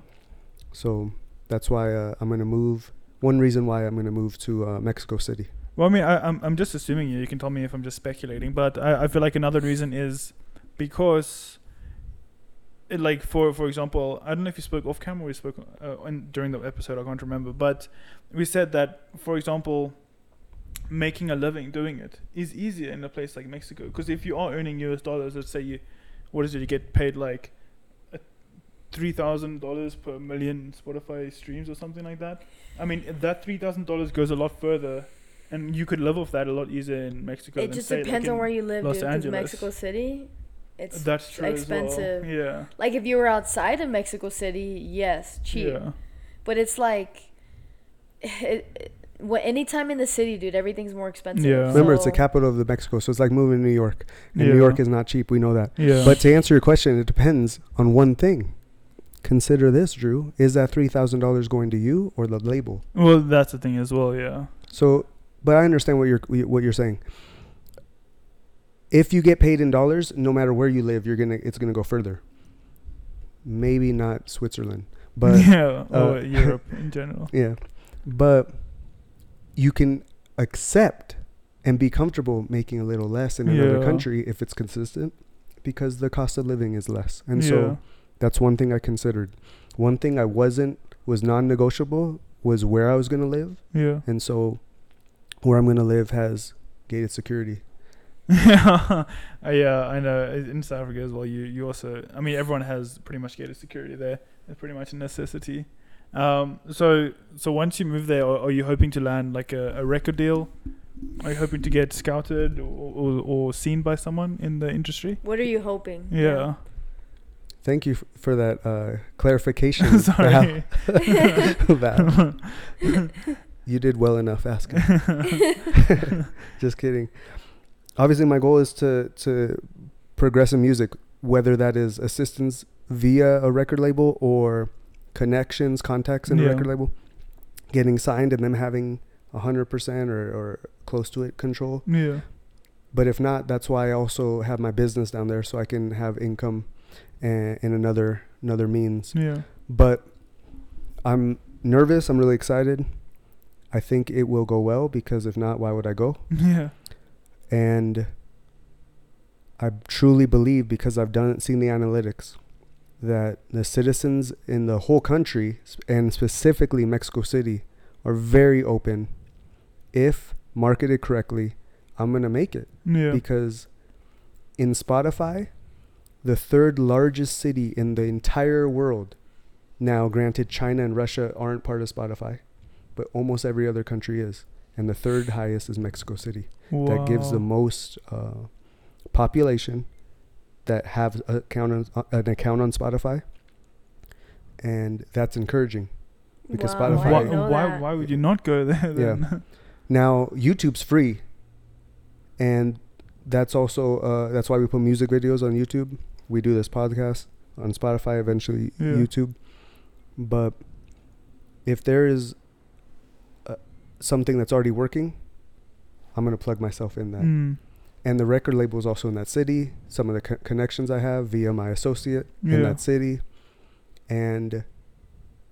So that's why uh, I'm going to move. One reason why I'm going to move to uh, Mexico City. Well, I mean, I, I'm I'm just assuming you. You can tell me if I'm just speculating, but I, I feel like another reason is because, like for for example, I don't know if you spoke off camera or we spoke uh, in, during the episode. I can't remember, but we said that for example, making a living doing it is easier in a place like Mexico because if you are earning U.S. dollars, let's say you, what is it? You get paid like. Three thousand dollars per million Spotify streams or something like that. I mean, that three thousand dollars goes a lot further and you could live off that a lot easier in Mexico. It just say, like, depends on where you live, Los dude. Angeles. Mexico City, it's That's true expensive. Well. Yeah. like if you were outside of Mexico City, yes, cheap. Yeah. But it's like, it, it, what anytime in the city, dude, everything's more expensive. Yeah. Remember, it's the capital of the Mexico, so it's like moving to New York. And Yeah. New York is not cheap. We know that. Yeah. But to answer your question, it depends on one thing. consider this, Drew. Is that three thousand dollars going to you or the label? Well, that's the thing as well. Yeah. So, but I understand what you're what you're saying. If you get paid in dollars, no matter where you live, you're gonna it's gonna go further. Maybe not Switzerland, but yeah, or uh, Europe in general. yeah, but you can accept and be comfortable making a little less in another Yeah. country if it's consistent, because the cost of living is less, and yeah. so that's one thing I considered. One thing I wasn't was non-negotiable was where I was gonna live. yeah. and so where I'm gonna live has gated security. yeah, uh, I know. In South Africa as well, you you also. I mean, everyone has pretty much gated security there. It's pretty much a necessity. Um, so so once you move there, are, are you hoping to land like a, a record deal? Are you hoping to get scouted or, or, or seen by someone in the industry? What are you hoping? Yeah. Thank you f- for that uh, clarification. Val. Sorry. Val. you did well enough asking. Just kidding. Obviously, my goal is to to progress in music, whether that is assistance via a record label or connections, contacts in a record label, getting signed and them having hundred percent or or close to it control. yeah. But if not, that's why I also have my business down there so I can have income and in another another means. Yeah. But I'm nervous. I'm really excited. I think it will go well because if not, why would I go? Yeah. And I truly believe because I've done seen the analytics that the citizens in the whole country and specifically Mexico City are very open. If marketed correctly, I'm going to make it Yeah. because in Spotify, the third largest city in the entire world. Now, granted, China and Russia aren't part of Spotify, but almost every other country is. And the third highest is Mexico City. That gives the most uh, population that have a account on, uh, an account on Spotify, and that's encouraging. because Wow, Spotify- Why, why, why would you not go there then? Now YouTube's free, and that's also uh, that's why we put music videos on YouTube. We do this podcast on Spotify, eventually Yeah. YouTube. But if there is something that's already working, I'm gonna plug myself in that. Mm. And the record label is also in that city. Some of the co- connections I have via my associate in that city, and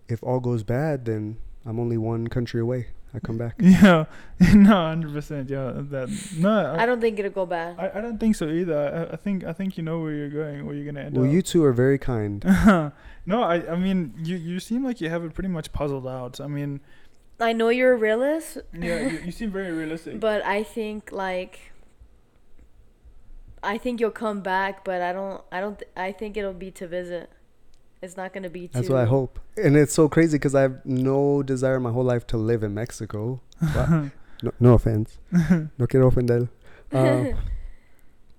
if all goes bad, then I'm only one country away. I come back. Yeah, no, hundred percent. Yeah, that no, I, I don't think it'll go bad. I, I don't think so either. I, I think I think you know where you're going, where you're gonna end Well, up. Well, you two are very kind. no, I I mean you you seem like you have it pretty much puzzled out. I mean, I know you're a realist, yeah, you, you seem very realistic. but I think like I think you'll come back, but I don't. I don't. Th- I think it'll be to visit. It's not gonna be. That's to, what I hope. And it's so crazy because I have no desire my whole life to live in Mexico. No, no offense. no quiero ofender. Uh,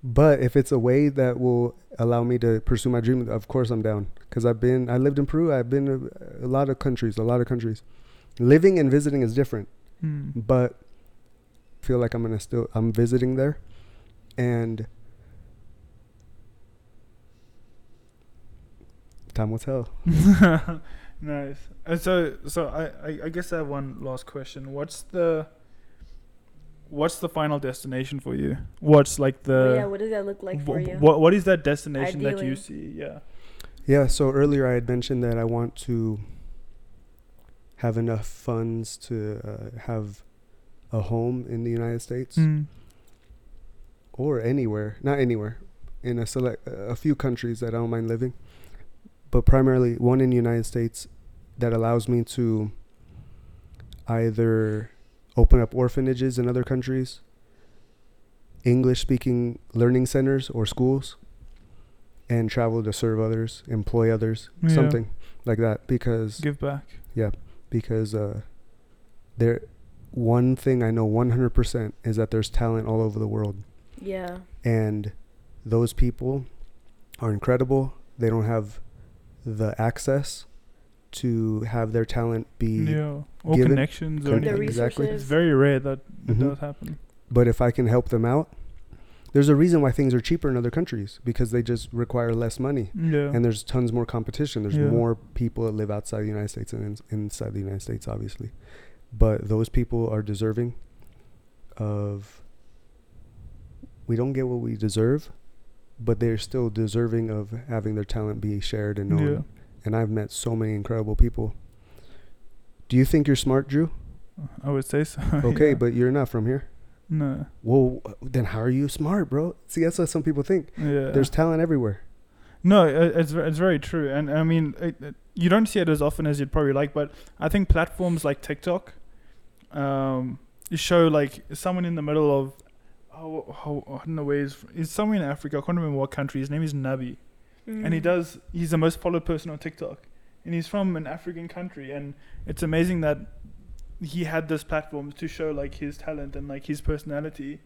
but if it's a way that will allow me to pursue my dream, of course I'm down. Because I've been, I lived in Peru. I've been to a lot of countries, a lot of countries. Living and visiting is different. Hmm. but I feel like I'm gonna still I'm visiting there, and time will tell. nice. And so so I, I I guess I have one last question. What's the what's the final destination for you? What's like the yeah. What does that look like for you? What what is that destination that you see? Yeah. Yeah. So earlier I had mentioned that I want to have enough funds to uh, have a home in the United States Mm. or anywhere, not anywhere, in a select a few countries that I don't mind living, but primarily one in the United States that allows me to either open up orphanages in other countries, English speaking learning centers or schools, and travel to serve others, employ others, Yeah. something like that. Because Give back. Because uh, there, one thing I know 100% is that there's talent all over the world yeah. and those people are incredible. They don't have the access to have their talent be. Yeah. Or given- connections or con- anything. exactly. It's very rare that it Mhm. does happen. But if I can help them out, there's a reason why things are cheaper in other countries because they just require less money Yeah. and there's tons more competition. There's Yeah. more people that live outside the United States and in, inside the United States, obviously. But those people are deserving of. We don't get what we deserve, but they're still deserving of having their talent be shared and known. Yeah. And I've met so many incredible people. Do you think you're smart, Drew? I would say so. Okay, yeah. but you're not from here. No. Well, then how are you smart, bro? See, that's what some people think. Yeah. There's talent everywhere. No, it's it's very true, and I mean, it, it, you don't see it as often as you'd probably like, but I think platforms like TikTok, um, show like someone in the middle of, oh, how, I don't know where he's, he's somewhere in Africa. I can't remember what country. His name is Nabi, and he Mm. does. He's the most followed person on TikTok, and he's from an African country, and it's amazing that he had this platform to show like his talent and like his personality,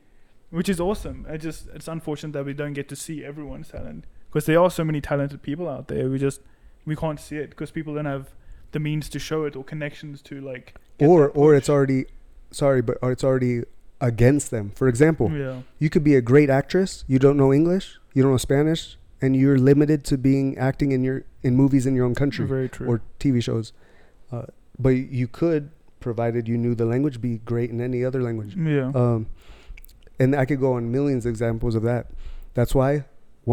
which is awesome. I just it's unfortunate that we don't get to see everyone's talent because there are so many talented people out there. We just we can't see it because people don't have the means to show it or connections to like. or or it's already sorry but or it's already against them for example yeah you could be a great actress you don't know english you don't know spanish and you're limited to being acting in your in movies in your own country or tv shows uh, but you could provided you knew the language be great in any other language. Yeah. Um, and i could go on millions of examples of that. That's why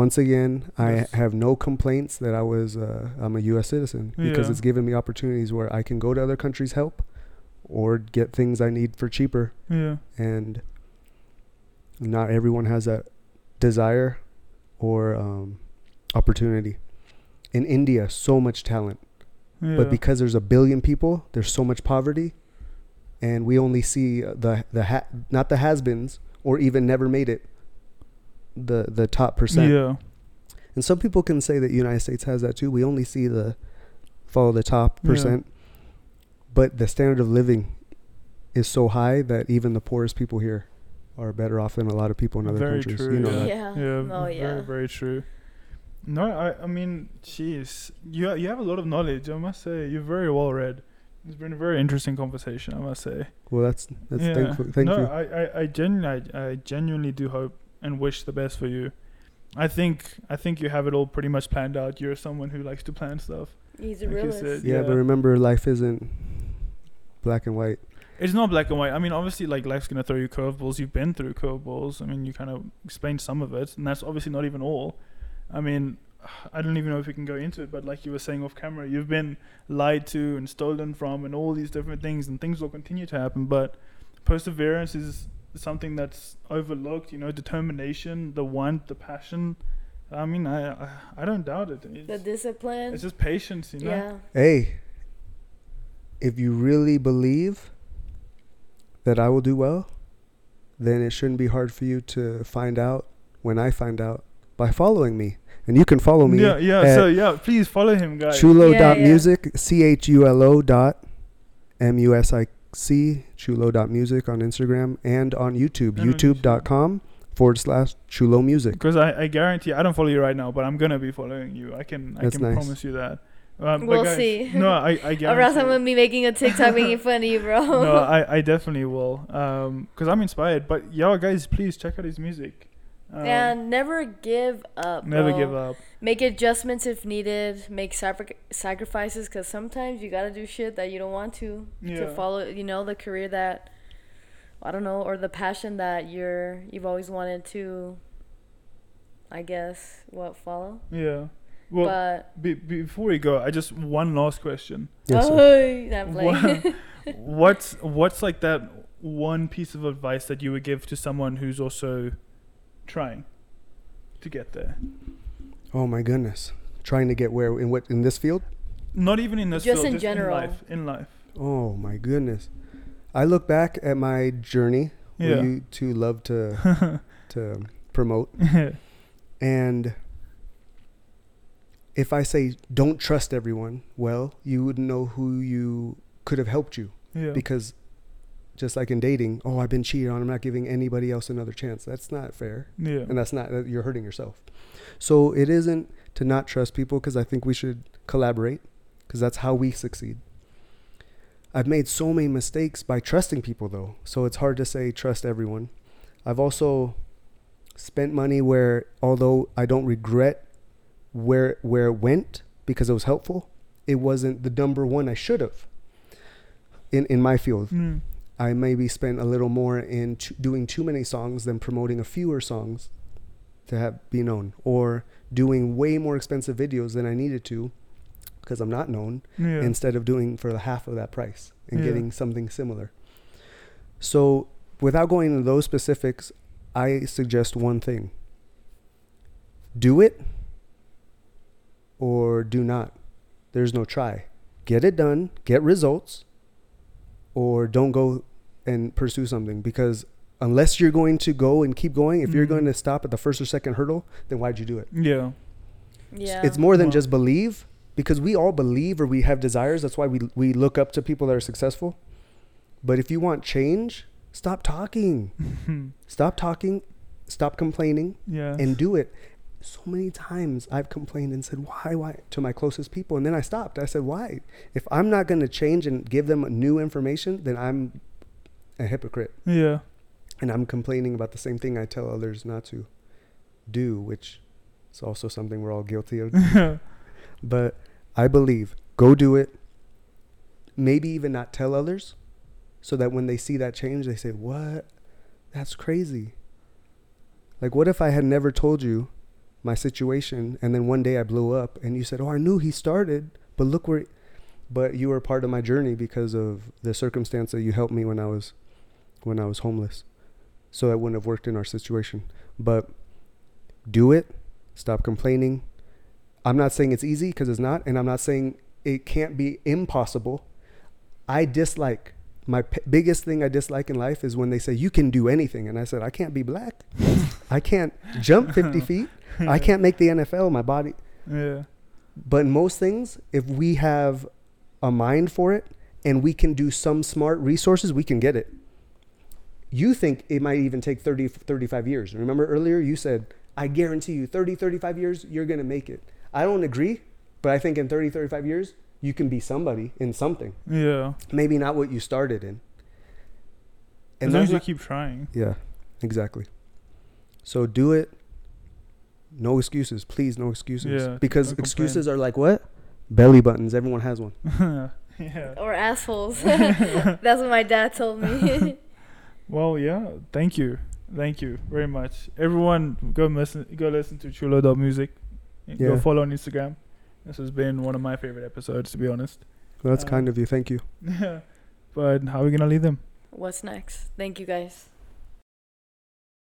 once again i have no complaints that i was uh, i'm a us citizen because Yeah. it's given me opportunities where i can go to other countries help or get things i need for cheaper. Yeah. And not everyone has that desire or um, opportunity. In india so much talent. Yeah. but because there's a billion people there's so much poverty and we only see uh, the the ha- not the has-beens or even never made it the the top percent. Yeah. And some people can say that the united states has that too. We only see the follow the top Yeah. percent. But the standard of living is so high that even the poorest people here are better off than a lot of people in other very countries. true you know yeah. that. Yeah. yeah Oh, very yeah. very true. No i i mean jeez you you have a lot of knowledge i must say. You're very well read it's been a very interesting conversation i must say well that's that's yeah. thankful thank no, you I, I, I genuinely I, I genuinely do hope and wish the best for you. I think I think you have it all pretty much planned out. You're someone who likes to plan stuff. He's a like realist. said. yeah, yeah. but remember life isn't black and white It's not black and white. I mean, obviously, like life's gonna throw you curveballs. You've been through curveballs. I mean, you kind of explained some of it, and that's obviously not even all. I mean, I don't even know if we can go into it, but like you were saying off camera, you've been lied to and stolen from, and all these different things, and things will continue to happen. But perseverance is something that's overlooked. You know, determination, the want, the passion. I mean, I I, I don't doubt it. The discipline. it's just patience, you know. yeah. hey if you really believe that i will do well then it shouldn't be hard for you to find out when i find out by following me and you can follow me Yeah, yeah. at So yeah, please follow him, guys. chulo Yeah, dot yeah. music c-h-u-l-o dot m-u-s-i-c chulo dot music on instagram and on youtube And on youtube.com forward slash chulo music Because I, I guarantee I don't follow you right now, but I'm gonna be following you. I can I can nice. promise you that. Um, We'll guys, see. No, I I Or else. I'm gonna be making a TikTok making fun of you, bro. no, I, I definitely will. Um, because I'm inspired. But yeah, guys, please check out his music. Um, and never give up. never bro. give up. Make adjustments if needed. Make sacri- sacrifices because sometimes you gotta do shit that you don't want to to follow. You know the career that I don't know, or the passion that you're you've always wanted to. I guess what follow, Yeah. Well, but be, before we go, I just one last question. yes sir. oh, not what's what's like that one piece of advice that you would give to someone who's also trying to get there? oh my goodness trying to get where in what in this field Not even in this Just field, in general. in life. In life. oh my goodness i look back at my journey Yeah. where you two love to to promote And if I say don't trust everyone, well, you wouldn't know who you could have helped you yeah. because just like in dating, oh, I've been cheated on, I'm not giving anybody else another chance. That's not fair. yeah. And that's not that you're hurting yourself. So it isn't to not trust people because I think we should collaborate because that's how we succeed. I've made so many mistakes by trusting people though. So it's hard to say trust everyone. I've also spent money where although I don't regret where where it went because it was helpful, it wasn't the number one I should have. In in my field, Mm. I maybe spent a little more in t- doing too many songs than promoting a fewer songs to have be known, or doing way more expensive videos than I needed to because I'm not known Yeah. instead of doing for the half of that price and Yeah. getting something similar. So, without going into those specifics, I suggest one thing do it or do not. There's no try. Get it done, get results, or don't go and pursue something because unless you're going to go and keep going, if you're Mhm. going to stop at the first or second hurdle, then why'd you do it? yeah. Yeah. It's more than Well- just believe because we all believe or we have desires. That's why we we look up to people that are successful. But if you want change, stop talking. Stop talking, stop complaining yeah. and do it. So many times I've complained and said, "Why why?" to my closest people and then I stopped. I said, "Why? If I'm not going to change and give them new information, then I'm a hypocrite yeah. and I'm complaining about the same thing I tell others not to do, which is also something we're all guilty of." but I believe go do it. Maybe even not tell others so that when they see that change, they say, What? That's crazy. Like, what if I had never told you my situation and then one day I blew up and you said, Oh, I knew he started, but look where, but you were part of my journey because of the circumstance that you helped me when I was, when I was homeless. So that wouldn't have worked in our situation. But do it, stop complaining, I'm not saying it's easy because it's not, and I'm not saying it can't be impossible. I dislike my p- biggest thing I dislike in life is when they say you can do anything, and I said I can't be black, I can't jump 50 feet, I can't make the NFL. My body, Yeah. but in most things, if we have a mind for it and we can do some smart resources, we can get it. You think it might even take 30, 35 years. Remember earlier you said, I guarantee you 30, 35 years, you're going to make it. I don't agree, but I think in 30, 35 years, you can be somebody in something. Yeah. Maybe not what you started in. as long as you keep trying. yeah, exactly. So do it. No excuses, please. No excuses. Yeah, because don't complain. excuses are like what? Belly buttons. Everyone has one. yeah. or assholes. That's what my dad told me. Well, yeah. Thank you. Thank you very much. Everyone, go listen. Go listen to Chulo Music. Yeah. Go follow on Instagram. This has been one of my favorite episodes, to be honest. Well, that's Uh, kind of you. Thank you. Yeah. but how are we gonna leave them? What's next? Thank you guys.